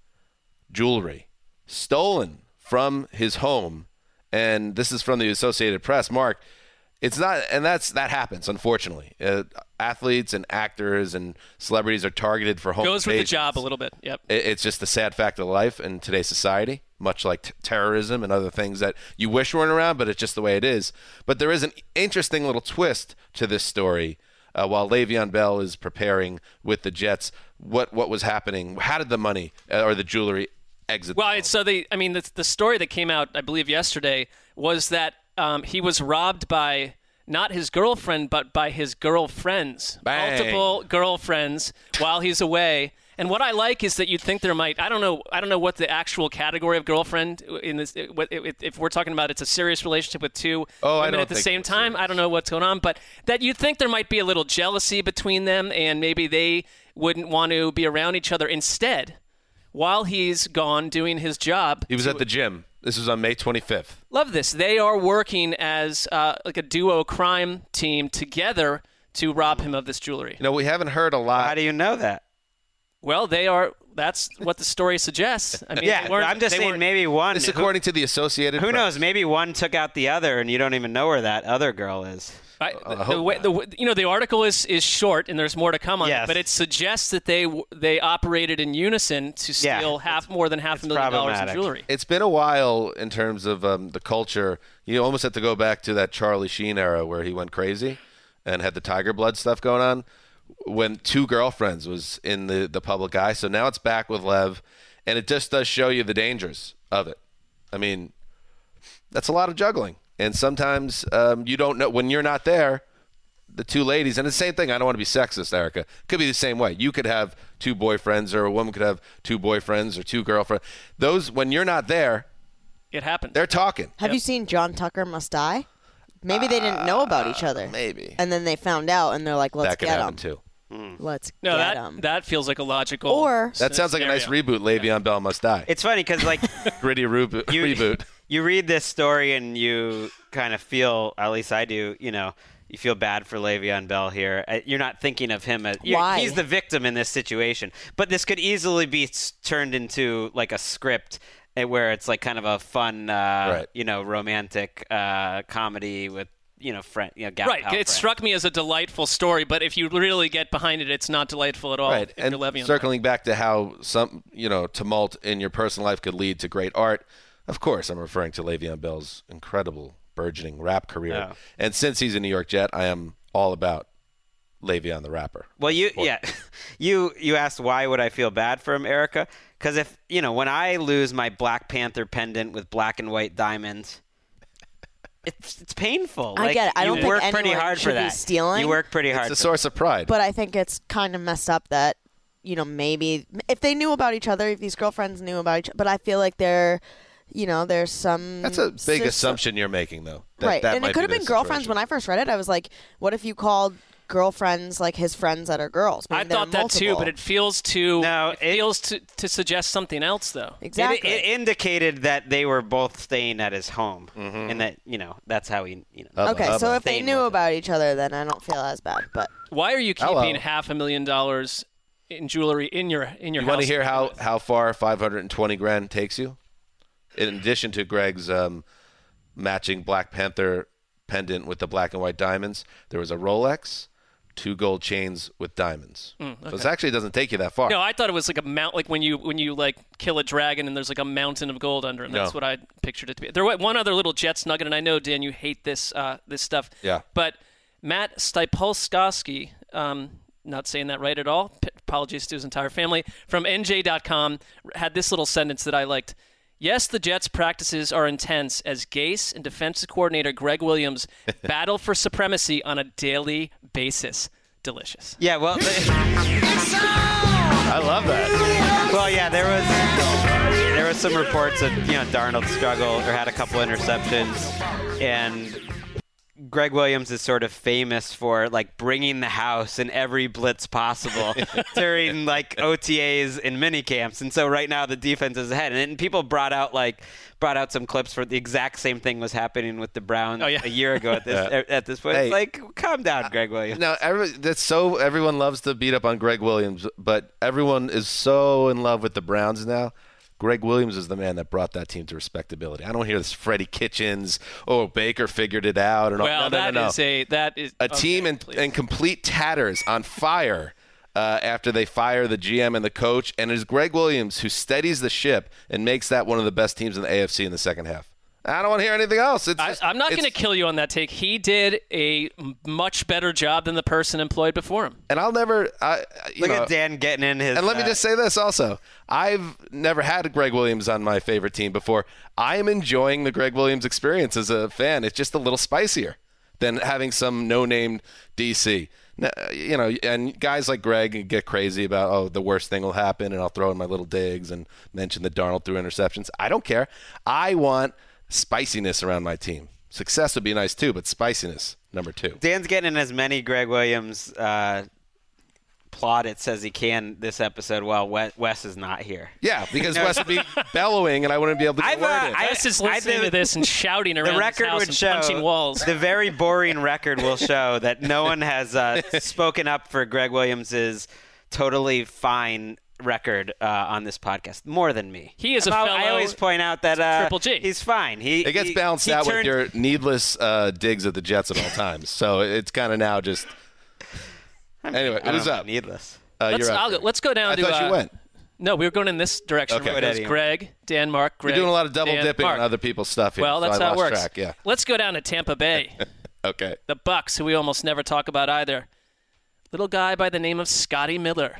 jewelry stolen from his home. And this is from the Associated Press. Marc, it's not, and that's that happens, unfortunately. Uh, athletes and actors and celebrities are targeted for home Goes with the job a little bit. Yep. It- It's just a sad fact of life in today's society, much like t- terrorism and other things that you wish weren't around, but it's just the way it is. But there is an interesting little twist to this story. Uh, while Le'Veon Bell is preparing with the Jets, what what was happening? How did the money uh, or the jewelry exit? Well, it's, so the I mean the the story that came out I believe yesterday was that um, he was robbed by not his girlfriend but by his girlfriends, Bang. multiple girlfriends while he's away. And what I like is that you'd think there might I don't know I don't know what the actual category of girlfriend in this if if we're talking about it's a serious relationship with two Oh, I women at the same time I don't know what's going on but that you'd think there might be a little jealousy between them and maybe they wouldn't want to be around each other instead while he's gone doing his job. he was at the gym. This was on May 25th. Love this. They are working as uh, like a duo crime team together to rob him of this jewelry. You know, we haven't heard a lot. How do you know that? Well, they are. That's what the story suggests. I mean, Yeah, I'm just saying maybe one. This who, according to the Associated. who Press. knows? Maybe one took out the other, and you don't even know where that other girl is. I, the, hope the way, the, you know, the article is, is short, and there's more to come on Yes. it. But it suggests that they they operated in unison to Yeah, steal half more than half a million dollars in problematic. jewelry. It's been a while in terms of um, the culture. You almost have to go back to that Charlie Sheen era where he went crazy and had the tiger blood stuff going on when two girlfriends was in the, the public eye. So now it's back with Lev, and it just does show you the dangers of it. I mean, that's a lot of juggling. And sometimes um, you don't know when you're not there. The two ladies, and the same thing. I don't want to be sexist, Erica. Could be the same way. You could have two boyfriends, or a woman could have two boyfriends or two girlfriends. Those when you're not there, It happened. they're talking. Have you seen John Tucker Must Die? Maybe they didn't know about each other. Maybe And then they found out, and they're like, "Let's that could get happen him. too. Let's no, get that him." that feels like a logical. Or- That sounds like a nice scenario. reboot. Le'Veon Bell must die. It's funny because like Gritty reboot. you reboot. You read this story and you kind of feel, at least I do, you know, you feel bad for Le'Veon Bell here. Uh, You're not thinking of him as you're- Why? he's the victim in this situation, but this could easily be turned into like a script. uh, Where it's like kind of a fun, uh, Right. you know, romantic uh, comedy with, you know, friend, you know, gal Right. It friend. struck me as a delightful story, but if you really get behind it, it's not delightful at all. Right. And Le'Veon. circling back to how some, you know, tumult in your personal life could lead to great art. Of course, I'm referring to Le'Veon Bell's incredible burgeoning rap career. Yeah. And since he's a New York Jet, I am all about Le'Veon the rapper. Well, you yeah, you you asked why would I feel bad for him, Erica? Because if you know when I lose my Black Panther pendant with black and white diamonds, it's it's painful. I Like, get it. I don't think work pretty anyone hard should for be that. stealing. You work pretty hard. It's a for source of pride. But I think it's kind of messed up that you know maybe if they knew about each other, if these girlfriends knew about each, but I feel like there, you know, there's some. That's a big there's assumption you're making, though. That, right, that and it could have the been girlfriends. When I first read it, I was like, what if you called girlfriends, like his friends that are girls. I Maybe there are thought that too, but it feels to No, it, it- feels to, to suggest something else though. exactly. It, it indicated that they were both staying at his home, mm-hmm. and that you know that's how he. You know, Hubba, okay, hubba. so if they knew about each other, then I don't feel as bad. But Why are you keeping Hello. half a million dollars in jewelry in your in your You house? want to hear how, how far 520 grand takes you? In addition to Gregg's um, matching Black Panther pendant with the black and white diamonds, there was a Rolex, two gold chains with diamonds. So it actually doesn't take you that far. Mm, No, I thought it was like a mount, like when you when you like kill a dragon and there's like a mountain of gold under him. That's No. what I pictured it to be. There was one other little Jets nugget, and I know Dan, you hate this uh, this stuff. Yeah. But Matt Stypulkoski, um, not saying that right at all. P- apologies to his entire family. From NJ.com had this little sentence that I liked. Yes, the Jets' practices are intense as Gase and defensive coordinator Gregg Williams battle for supremacy on a daily basis. Delicious. yeah, well, I love that. well, yeah, there was there was some reports of you know Darnold struggled or had a couple interceptions, and Gregg Williams is sort of famous for like bringing the house in every blitz possible during like OTAs and mini camps. And so right now the defense is ahead. And then people brought out like brought out some clips for the exact same thing was happening with the Browns Oh, yeah. a year ago at this at this point. Hey. Like calm down, Gregg uh, Williams. Now, every, that's so everyone loves to beat up on Gregg Williams, but everyone is so in love with the Browns now. Gregg Williams is the man that brought that team to respectability. I don't hear this Freddie Kitchens, oh Baker figured it out, and all. Well, no, no, that no, no. is a that is a okay, team in, please. in complete tatters on fire uh, after they fire the GM and the coach. And it is Gregg Williams who steadies the ship and makes that one of the best teams in the AFC in the second half. I don't want to hear anything else. It's I, just- I'm not going to kill you on that take. He did a much better job than the person employed before him. And I'll never. I, I- you Look know, at Dan getting in his And let me uh, just say this also. I've never had Gregg Williams on my favorite team before. I am enjoying the Gregg Williams experience as a fan. It's just a little spicier than having some no-name DC. N- You know, and guys like Gregg get crazy about, oh, the worst thing will happen, and I'll throw in my little digs and mention the Darnold threw interceptions. I don't care. I want spiciness around my team. Success would be nice too, but spiciness, number two. Dan's getting in as many Gregg Williams uh, plaudits as he can this episode while Wes, Wes is not here. Yeah, because Wes would be bellowing, and I wouldn't be able to get I've, a word uh, in. I- Wes is I listening to this and shouting around The his record house would and show punching walls. the very boring record will show that no one has uh, spoken up for Gregg Williams's totally fine record uh, on this podcast more than me. He is a I'm al- fellow I always point out that uh, Triple G. He's fine. He It gets he- balanced he out with your needless uh, digs at the Jets at all times. So it's kind of now just. Anyway, I it was don't up. Needless. Uh, let's, I'll go, let's go down I to. thought uh, you went. No, we were going in this direction. Okay. It was Eddie. Gregg, Dan, Marc, Gregg. You're doing a lot of double Dan, dipping Marc. on other people's stuff here. Well, that's I how it works. Track. Yeah. Let's go down to Tampa Bay. Okay. the Bucs, who we almost never talk about either. Little guy by the name of Scotty Miller,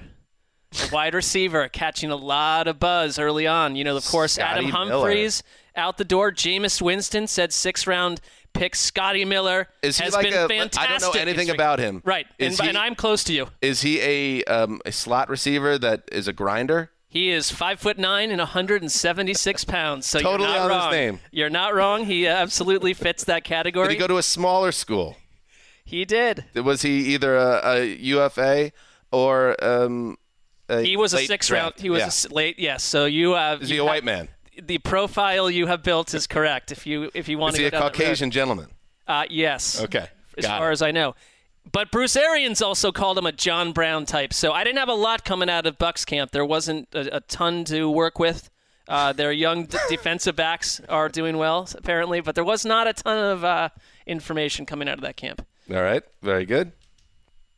a wide receiver, catching a lot of buzz early on. You know, of course, Scotty Adam Miller. Humphries out the door. Jameis Winston said six round pick. Scotty Miller Is he has like been a- I fantastic. don't know anything about him. Right, and, he- and I'm close to you. Is he a um, a slot receiver that is a grinder? He is five foot nine and 176 pounds. So Totally you're not on his wrong. name. You're not wrong. He absolutely fits that category. Did he go to a smaller school? He did. Was he either a, a UFA or um, He was a six draft? round. He was Yeah. a s late. Yes. So you have. Is he a have- white man? The profile you have built is correct. If you if you want Is to he go a down that road. Caucasian gentleman? Uh, yes. Okay. As Got far it. as I know. But Bruce Arians also called him a John Brown type. So I didn't have a lot coming out of Bucs camp. There wasn't a, a ton to work with. Uh, their young d- defensive backs are doing well, apparently, but there was not a ton of uh, information coming out of that camp. All right. Very good.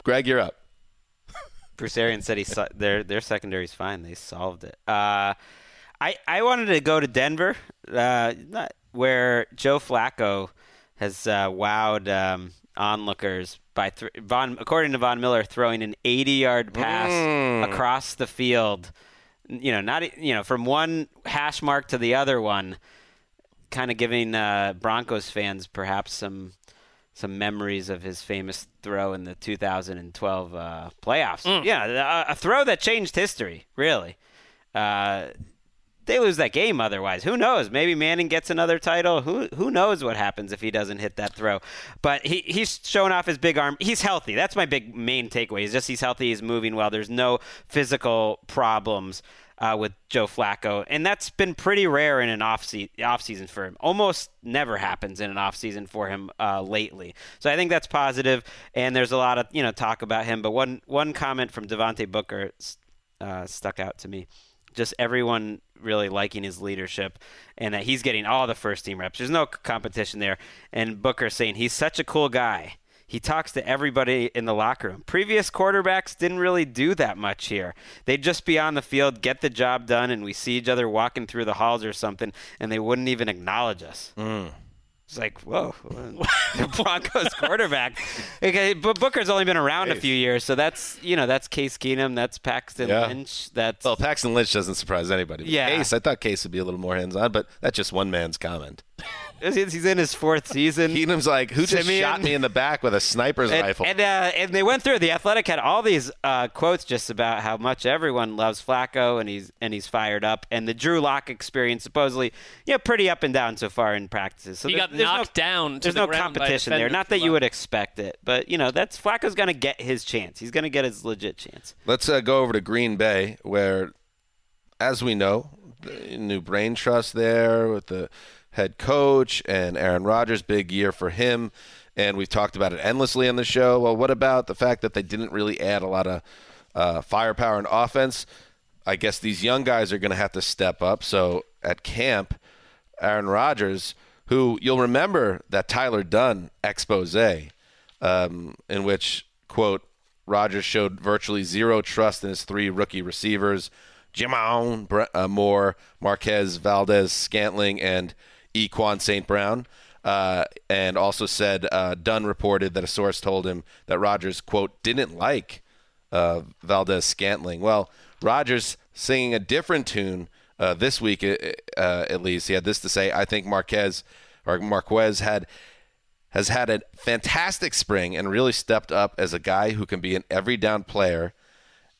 Gregg, you're up. Bruce Arians said he saw, their their secondary's fine. They solved it. Uh, I I wanted to go to Denver, uh, not- where Joe Flacco has uh, wowed um, onlookers by th- Von. According to Von Miller, throwing an 80-yard pass across the field. You know, not you know from one hash mark to the other one, kind of giving uh, Broncos fans perhaps some some memories of his famous throw in the 2012 uh, playoffs. Yeah, a, a throw that changed history, really. Uh, they lose that game otherwise. Who knows? Maybe Manning gets another title. Who who knows what happens if he doesn't hit that throw? But he he's showing off his big arm. He's healthy. That's my big main takeaway. He's just he's healthy. He's moving well. There's no physical problems. Uh, with Joe Flacco, and that's been pretty rare in an off, se- off season for him. Almost never happens in an off season for him uh, lately. So I think that's positive, and there's a lot of you know talk about him. But one one comment from Devontae Booker uh, stuck out to me. Just everyone really liking his leadership and that he's getting all the first team reps. There's no competition there. And Booker saying he's such a cool guy. He talks to everybody in the locker room. Previous quarterbacks didn't really do that much here. They'd just be on the field, get the job done, and we see each other walking through the halls or something, and they wouldn't even acknowledge us. Mm. It's like, whoa, the Broncos quarterback. Okay, but Booker's only been around a few years, so that's you know that's Case Keenum, that's Paxton Yeah. Lynch, that's Well, Paxton Lynch doesn't surprise anybody. Yeah. Case, I thought Case would be a little more hands on, but that's just one man's comment. he's in his fourth season. Keenum's like, who just Simeon. shot me in the back with a sniper's and, rifle? And, uh, and they went through. The Athletic had all these uh, quotes just about how much everyone loves Flacco and he's and he's fired up. And the Drew Lock experience supposedly, yeah, pretty up and down so far in practices. So He got there's no- knocked down to There's the no ground by a competition there. Not that you would expect it, but you know that's Flacco's going to get his chance. He's going to get his legit chance. Let's uh, go over to Green Bay, where, as we know, the new brain trust there with the head coach and Aaron Rodgers, big year for him. And we've talked about it endlessly on the show. Well, what about the fact that they didn't really add a lot of uh, firepower and offense? I guess these young guys are going to have to step up. So at camp, Aaron Rodgers, who you'll remember that Tyler Dunne expose, um, in which, quote, Rodgers showed virtually zero trust in his three rookie receivers, J'Mon uh, Moore, Marquez Valdes-Scantling, and Equan St. Brown. Uh, and also said uh, Dunne reported that a source told him that Rodgers quote, didn't like uh, Valdes-Scantling. Well, Rodgers singing a different tune uh, this week, uh, uh, at least. He had this to say: I think Marquez or Marquez had has had a fantastic spring and really stepped up as a guy who can be an every down player.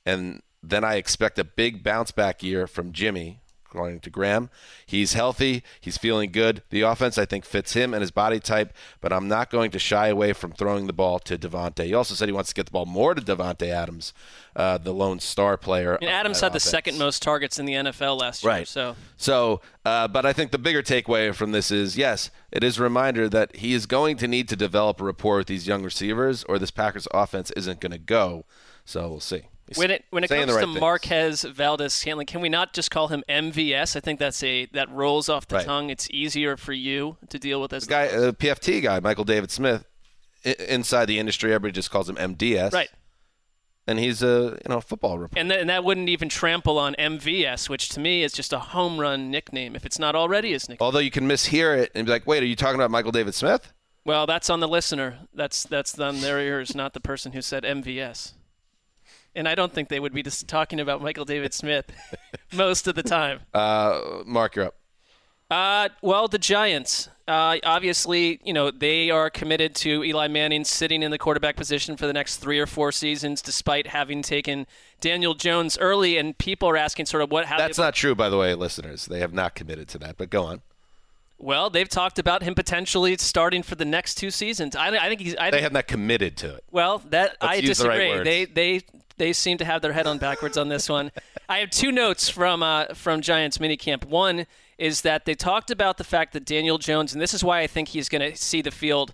And then I expect a big bounce back year from Jimmy, according to Graham. He's healthy. He's feeling good. The offense, I think, fits him and his body type, but I'm not going to shy away from throwing the ball to Davante. He also said he wants to get the ball more to Davante Adams, uh, the lone star player. And Adams had the second most targets in the NFL last year. Right. So So, uh, but I think the bigger takeaway from this is yes, it is a reminder that he is going to need to develop a rapport with these young receivers, or this Packers offense isn't going to go. So we'll see. When it when it comes the to things. Marquez Valdes-Scantling, can we not just call him MVS? I think that's a that rolls off the Right. tongue. It's easier for you to deal with as the guy, uh, PFT guy, Michael David Smith, I- inside the industry, everybody just calls him MDS. Right. And he's a you know football reporter. And, th- and that wouldn't even trample on MVS, which to me is just a home run nickname, if it's not already his nickname. Although you can mishear it and be like, "Wait, are you talking about Michael David Smith?" Well, that's on the listener. That's that's on their ears, not the person who said MVS. And I don't think they would be just talking about Michael David Smith most of the time. Uh, Marc, you're up. Uh, well, the Giants. Uh, obviously, you know they are committed to Eli Manning sitting in the quarterback position for the next three or four seasons, despite having taken Daniel Jones early. And people are asking, sort of, what? How That's not true, by the way, listeners. They have not committed to that. But go on. Well, they've talked about him potentially starting for the next two seasons. I, I think he's. I They have not committed to it. Well, that Let's I use the right disagree. they they they seem to have their head on backwards on this one. I have two notes from uh, from Giants minicamp. One is that they talked about the fact that Daniel Jones, and this is why I think he's going to see the field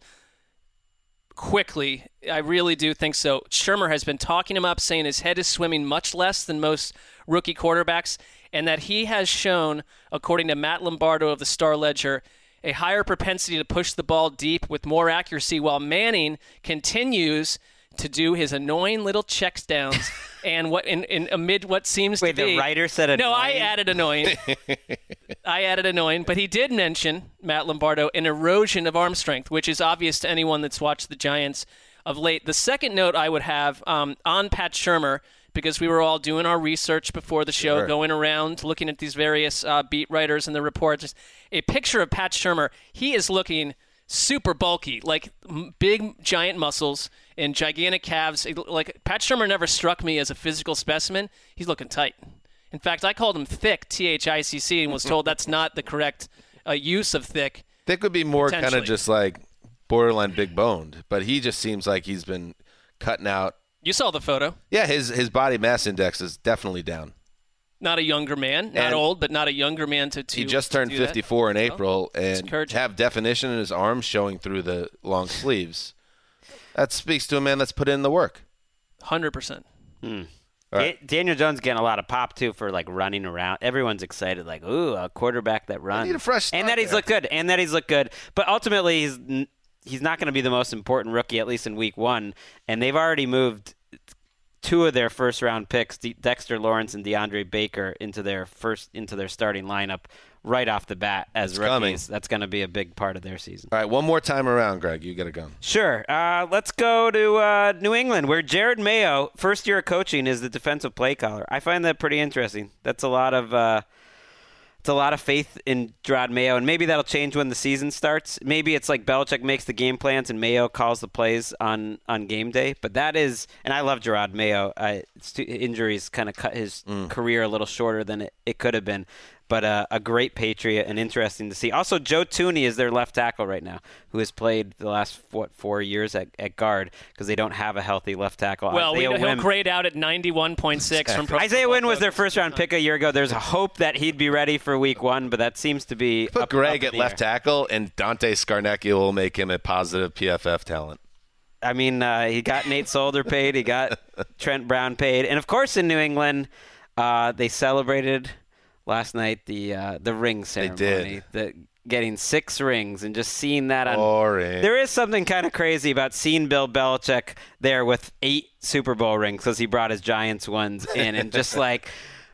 quickly. I really do think so. Shurmur has been talking him up, saying his head is swimming much less than most rookie quarterbacks, and that he has shown, according to Matt Lombardo of the Star Ledger, a higher propensity to push the ball deep with more accuracy, while Manning continues to do his annoying little checks downs and what in, in amid what seems Wait, to be the writer said annoying. no i added annoying I added annoying, but he did mention Matt Lombardo an erosion of arm strength, which is obvious to anyone that's watched the Giants of late. The second note I would have um, on Pat Shurmur, because we were all doing our research before the show, Sure. going around looking at these various uh, beat writers and the reports. A picture of Pat Shurmur. He is looking super bulky, like m- big giant muscles and gigantic calves. It- Like Pat Shurmur never struck me as a physical specimen. He's looking tight. In fact, I called him thick, T H I C C, and was told that's not the correct uh, use of thick. Thick would be more kind of just like borderline big boned, but he just seems like he's been cutting out. You saw the photo. Yeah, his his body mass index is definitely down. Not a younger man, not And- old, but not a younger man to. to He just turned do that. 54 in oh, April it's and encouraging. have definition in his arms showing through the long sleeves. That speaks to a man that's put in the work. Hundred percent. Hmm. All right. Da- Daniel Jones getting a lot of pop too for like running around. Everyone's excited, like, ooh, a quarterback that runs. need a fresh start and that he's there. looked good, and that he's looked good. But ultimately, he's n- he's not going to be the most important rookie, at least in Week One. And they've already moved two of their first round picks, De- Dexter Lawrence and DeAndre Baker, into their first into their starting lineup right off the bat as It's rookies. coming. That's going to be a big part of their season. All right, one more time around, Gregg. You got to go. Sure. Uh, let's go to uh, New England, where Jerod Mayo, first year of coaching, is the defensive play caller. I find that pretty interesting. That's a lot of uh, a lot of faith in Jerod Mayo, and maybe that'll change when the season starts. Maybe it's like Belichick makes the game plans and Mayo calls the plays on, on game day. But that is, and I love Jerod Mayo. I, too, injuries kind of cut his mm. career a little shorter than it, it could have been. But uh, a great Patriot and interesting to see. Also, Joe Thuney is their left tackle right now, who has played the last what four years at, at guard because they don't have a healthy left tackle. Well, we Isaiah know he'll grade out at ninety-one point six from Pro Isaiah Football Wynn was their first round pick a year ago. There's a hope that he'd be ready for week one, but that seems to be Put up, Gregg up at left air. tackle, and Dante Scarnecchia will make him a positive PFF talent. I mean, uh, he got Nate Solder paid, he got Trent Brown paid, and of course in New England, uh, they celebrated last night the uh, the ring ceremony. did. The, getting six rings and just seeing that on Boring. There is something kind of crazy about seeing Bill Belichick there with eight Super Bowl rings because he brought his Giants ones in, and just like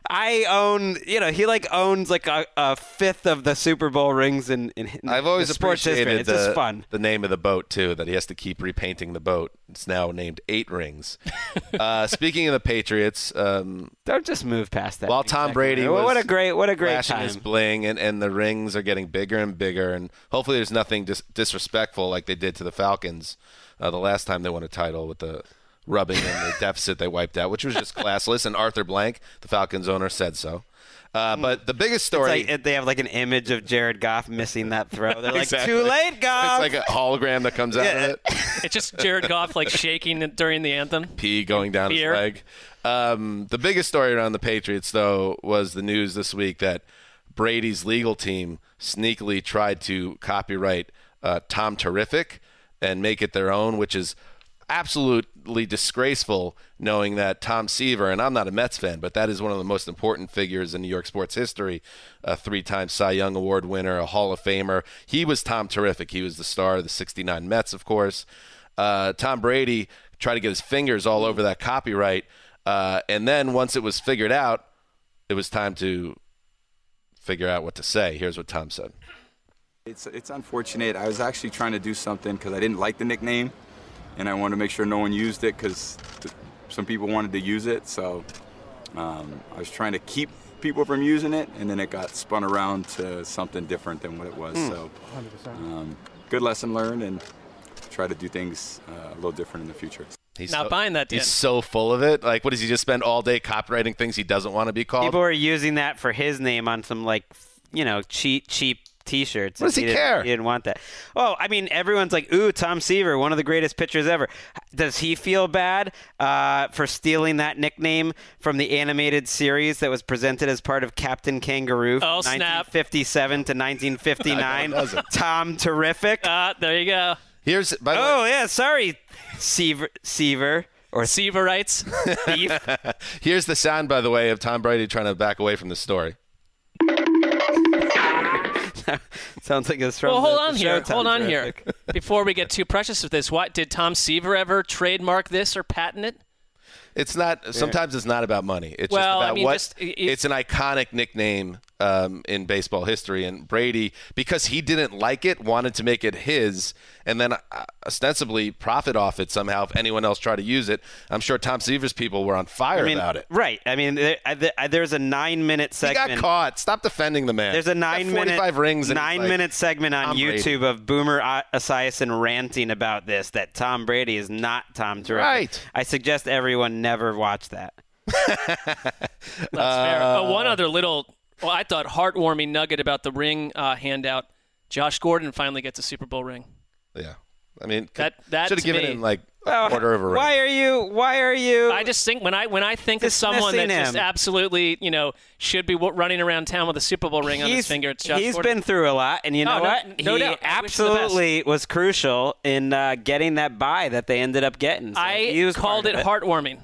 I own, you know, he like owns like a, a fifth of the Super Bowl rings in. in, in I've always the sports history. appreciated the, fun. the name of the boat too. That he has to keep repainting the boat. It's now named Eight Rings. uh, speaking of the Patriots, um, Don't just move past that. while Tom second. Brady what, was what a great, what a great flashing time. his bling, and, and the rings are getting bigger and bigger, and hopefully there's nothing dis- disrespectful like they did to the Falcons uh, the last time they won a title with the rubbing in the deficit they wiped out, which was just classless. And Arthur Blank, the Falcons owner, said so. Uh, but the biggest It's story. like, they have like an image of Jared Goff missing that throw. They're like, Exactly. too late, Goff. it's like a hologram that comes out of it. It's just Jared Goff like shaking during the anthem. pee going down Beer. his leg. Um, the biggest story around the Patriots, though, was the news this week that Brady's legal team sneakily tried to copyright uh, Tom Terrific and make it their own, which is absolutely disgraceful knowing that Tom Seaver, and I'm not a Mets fan, but that is one of the most important figures in New York sports history, a three time Cy Young Award winner, a Hall of Famer. He was Tom Terrific. He was the star of the 69 Mets, of course. Uh, Tom Brady tried to get his fingers all over that copyright. Uh, and then once it was figured out, it was time to figure out what to say. Here's what Tom said. It's, it's unfortunate. I was actually trying to do something because I didn't like the nickname, and I wanted to make sure no one used it because some people wanted to use it. So um, I was trying to keep people from using it, and then it got spun around to something different than what it was. Hmm. So um, good lesson learned, and try to do things uh, a little different in the future. He's Not so, buying that, Dan. He's so full of it. Like, what does he just spend all day copywriting things he doesn't want to be called? People are using that for his name on some like, you know, cheap, cheap T-shirts. What does he didn't- care? He didn't want that. Oh, I mean, everyone's like, "Ooh, Tom Seaver, one of the greatest pitchers ever." Does he feel bad uh, for stealing that nickname from the animated series that was presented as part of Captain Kangaroo, from Oh, snap. 1957 to 1959? know, doesn't. Tom Terrific. Ah, there you go. Here's by the oh yeah, sorry, Seaver. Seaver. Or Seaverites. thief. here's the sound, by the way, of Tom Brady trying to back away from the story. Sounds like it's from. well, hold the- on the here. Hold on here. Before we get too precious with this, what did Tom Seaver ever trademark this or patent it? It's not. Sometimes it's not about money. It's Well, just I about mean, what. just- it- it's an iconic nickname um, in baseball history, and Brady, because he didn't like it, wanted to make it his, and then uh, ostensibly profit off it somehow. If anyone else tried to use it, I'm sure Tom Seaver's people were on fire I mean, about it. Right. I mean, there, I- there's a nine-minute segment. He segment. got caught. Stop defending the man. There's a nine-minute 45 rings. and he's like, nine-minute segment on "I'm Brady." YouTube of Boomer A- Esiason ranting about this that Tom Brady is not Tom Terrific. Right. I suggest everyone never watch that. That's fair. Oh, one other little, well, I thought heartwarming nugget about the ring uh, handout. Josh Gordon finally gets a Super Bowl ring. Yeah. I mean, That that should have given me- him like a Well, quarter of a ring. Why are you? Why are you? I just think when I when I think of someone that Dismissing just absolutely you know should be running around town with a Super Bowl ring on his finger, it's Josh he's Gordon. been through a lot, and you know no- what? no he doubt. I wish him the best. absolutely was crucial in uh, getting that buy that they ended up getting. So he I was called part it heartwarming.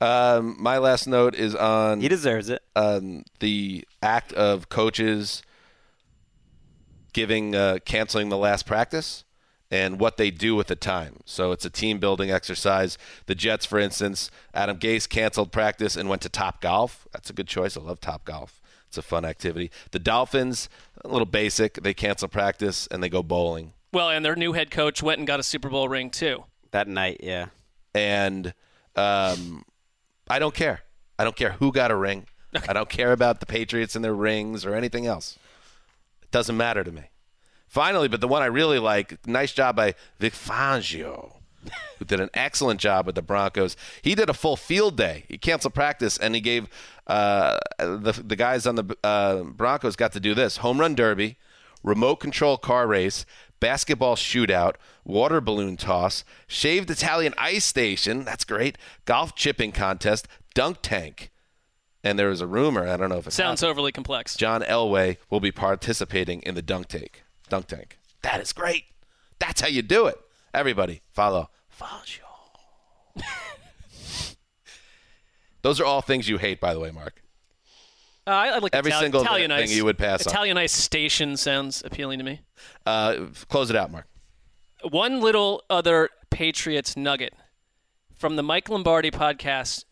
Um, my last note is on He deserves it. um, the act of coaches giving uh, canceling the last practice and what they do with the time. So it's a team building exercise. The Jets, for instance, Adam Gase canceled practice and went to Top Golf. That's a good choice. I love Top Golf. It's a fun activity. The Dolphins, a little basic. They cancel practice and they go bowling. Well, and their new head coach went and got a Super Bowl ring too. That night, yeah. and um, I don't care. I don't care who got a ring. I don't care about the Patriots and their rings or anything else. It doesn't matter to me. Finally, but the one I really like, nice job by Vic Fangio, who did an excellent job with the Broncos. He did a full field day. He canceled practice and he gave uh, the the guys on the uh, Broncos got to do this: home run derby, remote control car race, basketball shootout, water balloon toss, shaved Italian ice station. That's great. Golf chipping contest, dunk tank. And there is a rumor. I don't know if it Sounds overly complex. John Elway will be participating in the dunk tank. Dunk tank. That is great. That's how you do it. Everybody, follow. Follow. Those are all things you hate, by the way, Marc. Uh, I, I like Every Italian, single Italian thing ice. you would pass on. Italian ice station sounds appealing to me. Uh, close it out, Marc. One little other Patriots nugget from the Mike Lombardi podcast.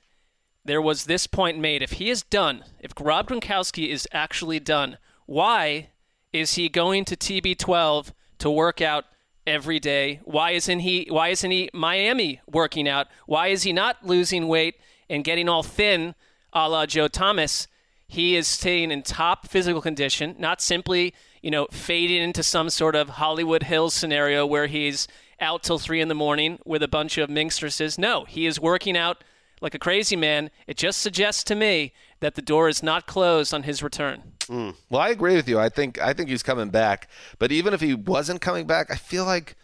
There was this point made: if he is done, if Rob Gronkowski is actually done, why is he going to TB12 to work out every day? Why isn't he? Why isn't he Miami working out? Why is he not losing weight and getting all thin, a la Joe Thomas? He is staying in top physical condition, not simply, you know, fading into some sort of Hollywood Hills scenario where he's out till three in the morning with a bunch of minstresses. No, he is working out like a crazy man. It just suggests to me that the door is not closed on his return. Mm. Well, I agree with you. I think I think he's coming back. But even if he wasn't coming back, I feel like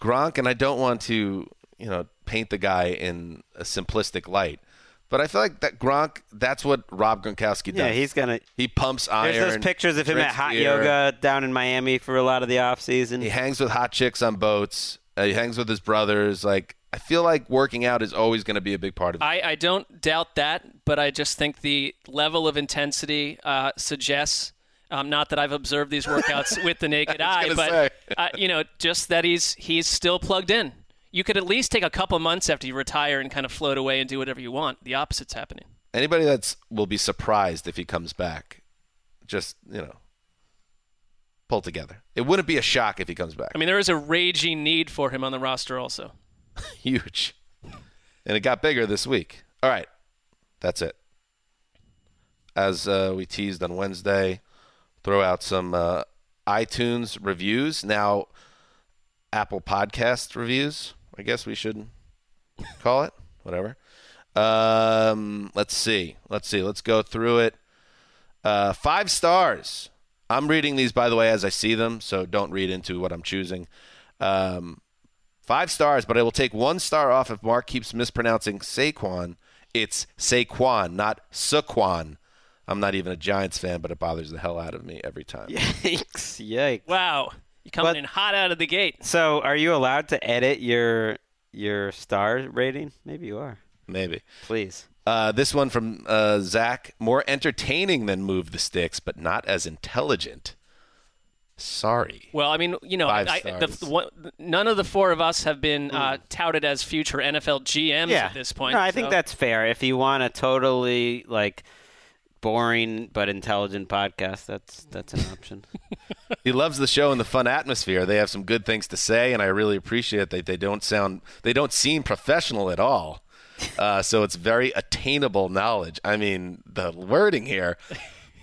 Gronk, and I don't want to, you know, paint the guy in a simplistic light. But I feel like that Gronk, that's what Rob Gronkowski does. Yeah, he's gonna. he pumps iron. There's those pictures of him at hot beer. yoga down in Miami for a lot of the off season. He hangs with hot chicks on boats. Uh, he hangs with his brothers. Like I feel like working out is always going to be a big part of it. I, I don't doubt that, but I just think the level of intensity uh, suggests. Um, not that I've observed these workouts with the naked eye, but uh, you know, just that he's he's still plugged in. You could at least take a couple months after you retire and kind of float away and do whatever you want. The opposite's happening. Anybody that's will be surprised if he comes back. Just you know, pull together. It wouldn't be a shock if he comes back. I mean, there is a raging need for him on the roster, also. huge. And it got bigger this week. All right. That's it. As uh, we teased on Wednesday, throw out some uh, iTunes reviews. Now, Apple Podcast reviews, I guess we should call it. Whatever. Um, let's see. Let's see. Let's go through it. Uh, five stars. I'm reading these, by the way, as I see them, so don't read into what I'm choosing. Um, Five stars, but I will take one star off if Marc keeps mispronouncing Saquon. It's Saquon, not Saquon. I'm not even a Giants fan, but it bothers the hell out of me every time. Yikes! Yikes! Wow, you coming What? in hot out of the gate. So, are you allowed to edit your your star rating? Maybe you are. Maybe. Please. Uh, this one from uh, Zach. More entertaining than Move the Sticks, but not as intelligent. Sorry. Well, I mean, you know, I, the, the one, none of the four of us have been uh, touted as future NFL GMs yeah. at this point. No, I think that's fair. If you want to totally like boring but intelligent podcast, that's that's an option. He loves the show and the fun atmosphere. They have some good things to say, and I really appreciate that they don't sound, they don't seem professional at all. Uh, so it's very attainable knowledge. I mean, the wording here.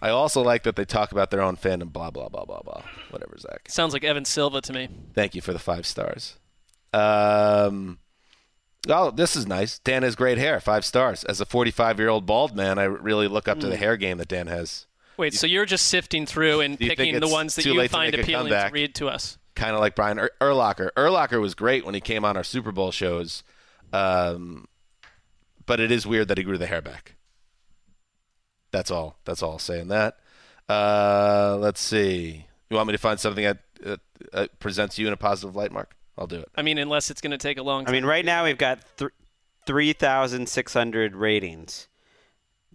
I also like that they talk about their own fandom. Blah blah blah blah blah. Whatever, Zach. sounds like Evan Silva to me. Thank you for the five stars. Um, Oh, this is nice. Dan has great hair. Five stars. As a 45 year old bald man, I really look up to the Mm. hair game that Dan has. Wait, so you're just sifting through and Do you think picking the it's ones that too you late to find make a appealing to comeback? read to us. Kind of like Brian Ur- Urlacher. Urlacher was great when he came on our Super Bowl shows, um, but it is weird that he grew the hair back. That's all. That's all. Saying that. Uh, let's see. You want me to find something that uh, uh, presents you in a positive light, Marc? I'll do it. I mean, unless it's going to take a long time. I mean, right now we've got th- 3,600 ratings.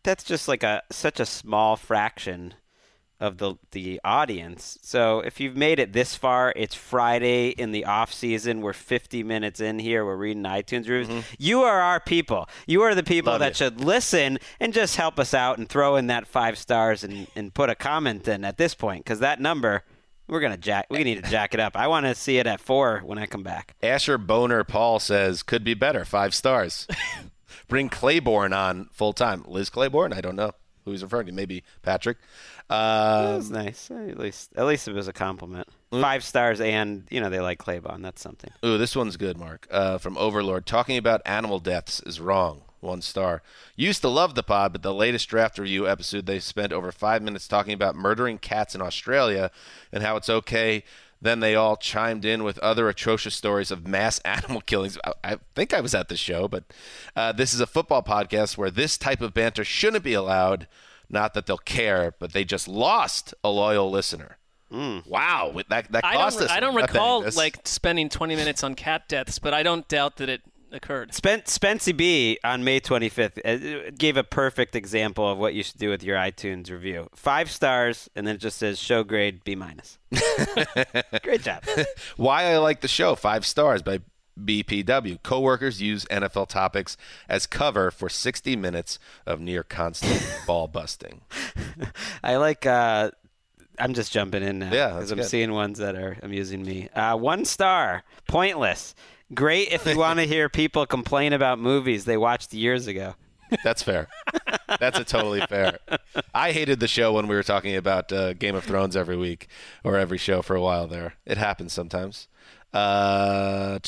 That's just like a such a small fraction of the the audience. So if you've made it this far, it's Friday in the off season. We're 50 minutes in here. We're reading iTunes reviews. You are our people. You are the people Mm-hmm. Love that you. should listen and just help us out and throw in that five stars and, and put a comment in at this point because that number we're gonna jack. We need to jack it up. I want to see it at four when I come back. Asher Boner Paul says could be better. Five stars. Bring Claiborne on full time. Liz Claiborne? I don't know who he's referring to. Maybe Patrick. That Um, was nice. At least, at least it was a compliment. Five stars, and you know they like Claybon. That's something. Ooh, this one's good, Marc. Uh, from Overlord. Talking about animal deaths is wrong. One star. Used to love the pod, but the latest draft review episode, they spent over five minutes talking about murdering cats in Australia and how it's okay. Then they all chimed in with other atrocious stories of mass animal killings. I, I think I was at the show, but uh, this is a football podcast where this type of banter shouldn't be allowed. Not that they'll care, but they just lost a loyal listener. Wow, that that I cost don't, us. I don't recall like spending 20 minutes on cat deaths, but I don't doubt that it occurred. Spen- Spency B on May 25th uh, gave a perfect example of what you should do with your iTunes review. Five stars, and then it just says show grade B minus. Great job. Why I like the show, five stars by BPW. Coworkers use NFL topics as cover for 60 minutes of near constant ball busting. I like. Uh, I'm just jumping in now Yeah, because that's I'm good. seeing ones that are amusing me. Uh, one star, pointless. Great if you want to hear people complain about movies they watched years ago. That's fair. That's a totally fair. I hated the show when we were talking about uh, Game of Thrones every week or every show for a while there. It happens sometimes. Uh,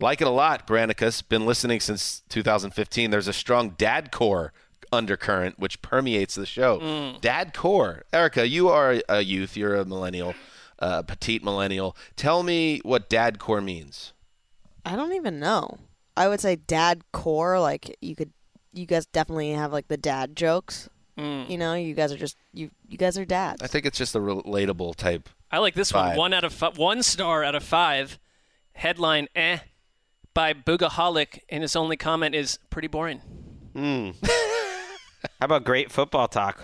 like it a lot, Granicus. Been listening since 2015. There's a strong dad core undercurrent which permeates the show. Dad core. Erica, you are a youth. You're a millennial, uh, petite millennial. Tell me what dad core means. I don't even know. I would say dad core. Like you could, you guys definitely have like the dad jokes. You know, you guys are just you. You guys are dads. I think it's just a relatable type. I like this Five. one. One out of fi- one star out of five. Headline: Eh, by Boogaholic, and his only comment is pretty boring. How about great football talk?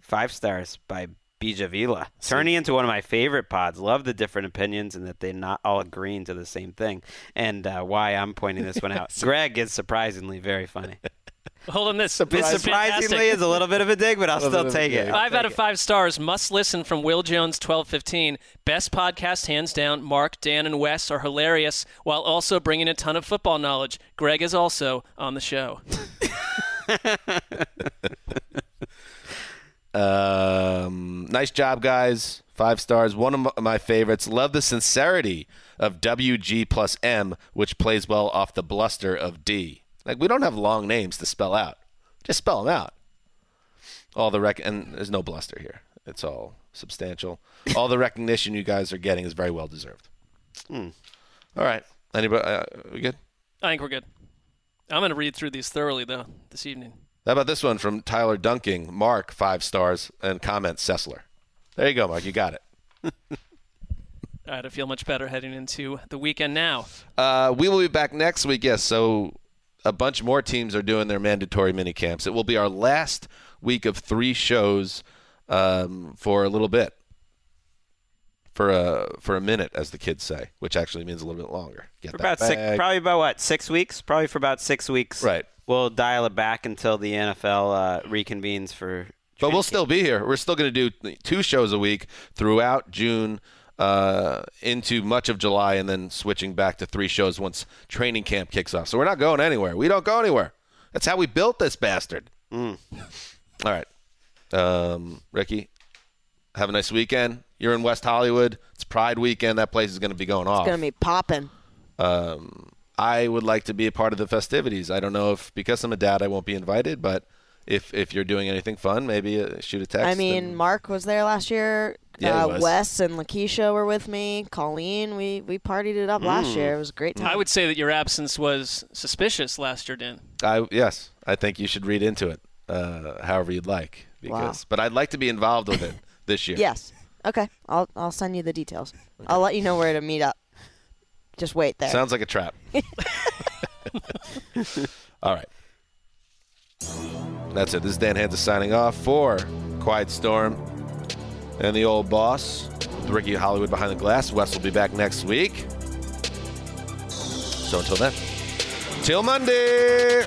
Five stars by Bijavila. Turning into one of my favorite pods. Love the different opinions and that they're not all agreeing to the same thing. And uh, why I'm pointing this one out. Gregg is surprisingly very funny. Hold on, this. This this surprisingly is a little bit of a dig, but I'll still bit of a take it. Five out of five stars. Must listen from Will Jones, twelve fifteen. Best podcast, hands down. Marc, Dan, and Wes are hilarious while also bringing a ton of football knowledge. Gregg is also on the show. Um, nice job, guys. Five stars. One of my favorites. Love the sincerity of WG plus M, which plays well off the bluster of D. Like we don't have long names to spell out. Just spell them out. All the rec and there's no bluster here. It's all substantial. All the recognition you guys are getting is very well deserved. Hmm. All right. Anybody? Uh, we good? I think we're good. I'm going to read through these thoroughly though this evening. How about this one from Tyler Dunking? Marc, five stars, and comment Sessler. There you go, Marc. You got it. All right, I feel much better heading into the weekend now. Uh, we will be back next week. Yes, so a bunch more teams are doing their mandatory mini camps. It will be our last week of three shows um, for a little bit, for a for a minute, as the kids say, which actually means a little bit longer. Get For that about six, probably about what six weeks? Probably for about six weeks. Right. We'll dial it back until the NFL uh, reconvenes for. But we'll still be here. We're still going to do two shows a week throughout June uh, into much of July, and then switching back to three shows once training camp kicks off. So we're not going anywhere. We don't go anywhere. That's how we built this bastard. Mm. All right, um, Ricky, have a nice weekend. You're in West Hollywood. It's Pride weekend. That place is going to be going off. It's gonna be popping. Um, I would like to be a part of the festivities. I don't know if because I'm a dad, I won't be invited, but if if you're doing anything fun, maybe uh, shoot a text. I mean, and- Marc was there last year. Yeah, uh. Wes and Lakeisha were with me. Colleen, we we partied it up last Mm. year. It was a great time. I would say that your absence was suspicious last year, Dan. I yes, I think you should read into it, uh, however you'd like. Wow. But I'd like to be involved with it this year. Yes. Okay. I'll I'll send you the details. I'll let you know where to meet up. Just wait there. Sounds like a trap. All right. That's it. This is Dan Hanzus signing off for Quiet Storm and the old boss, with Ricky Hollywood behind the glass. Wes will be back next week. So until then, till Monday.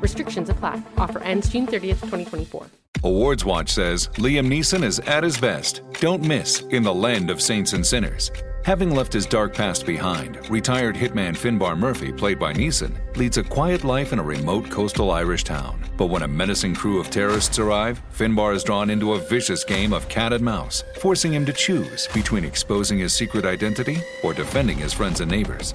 Restrictions apply. Offer ends June 30th, 2024. Awards Watch says Liam Neeson is at his best. Don't miss in the land of saints and sinners. Having left his dark past behind, retired hitman Finbar Murphy, played by Neeson, leads a quiet life in a remote coastal Irish town. But when a menacing crew of terrorists arrive, Finbar is drawn into a vicious game of cat and mouse, forcing him to choose between exposing his secret identity or defending his friends and neighbors.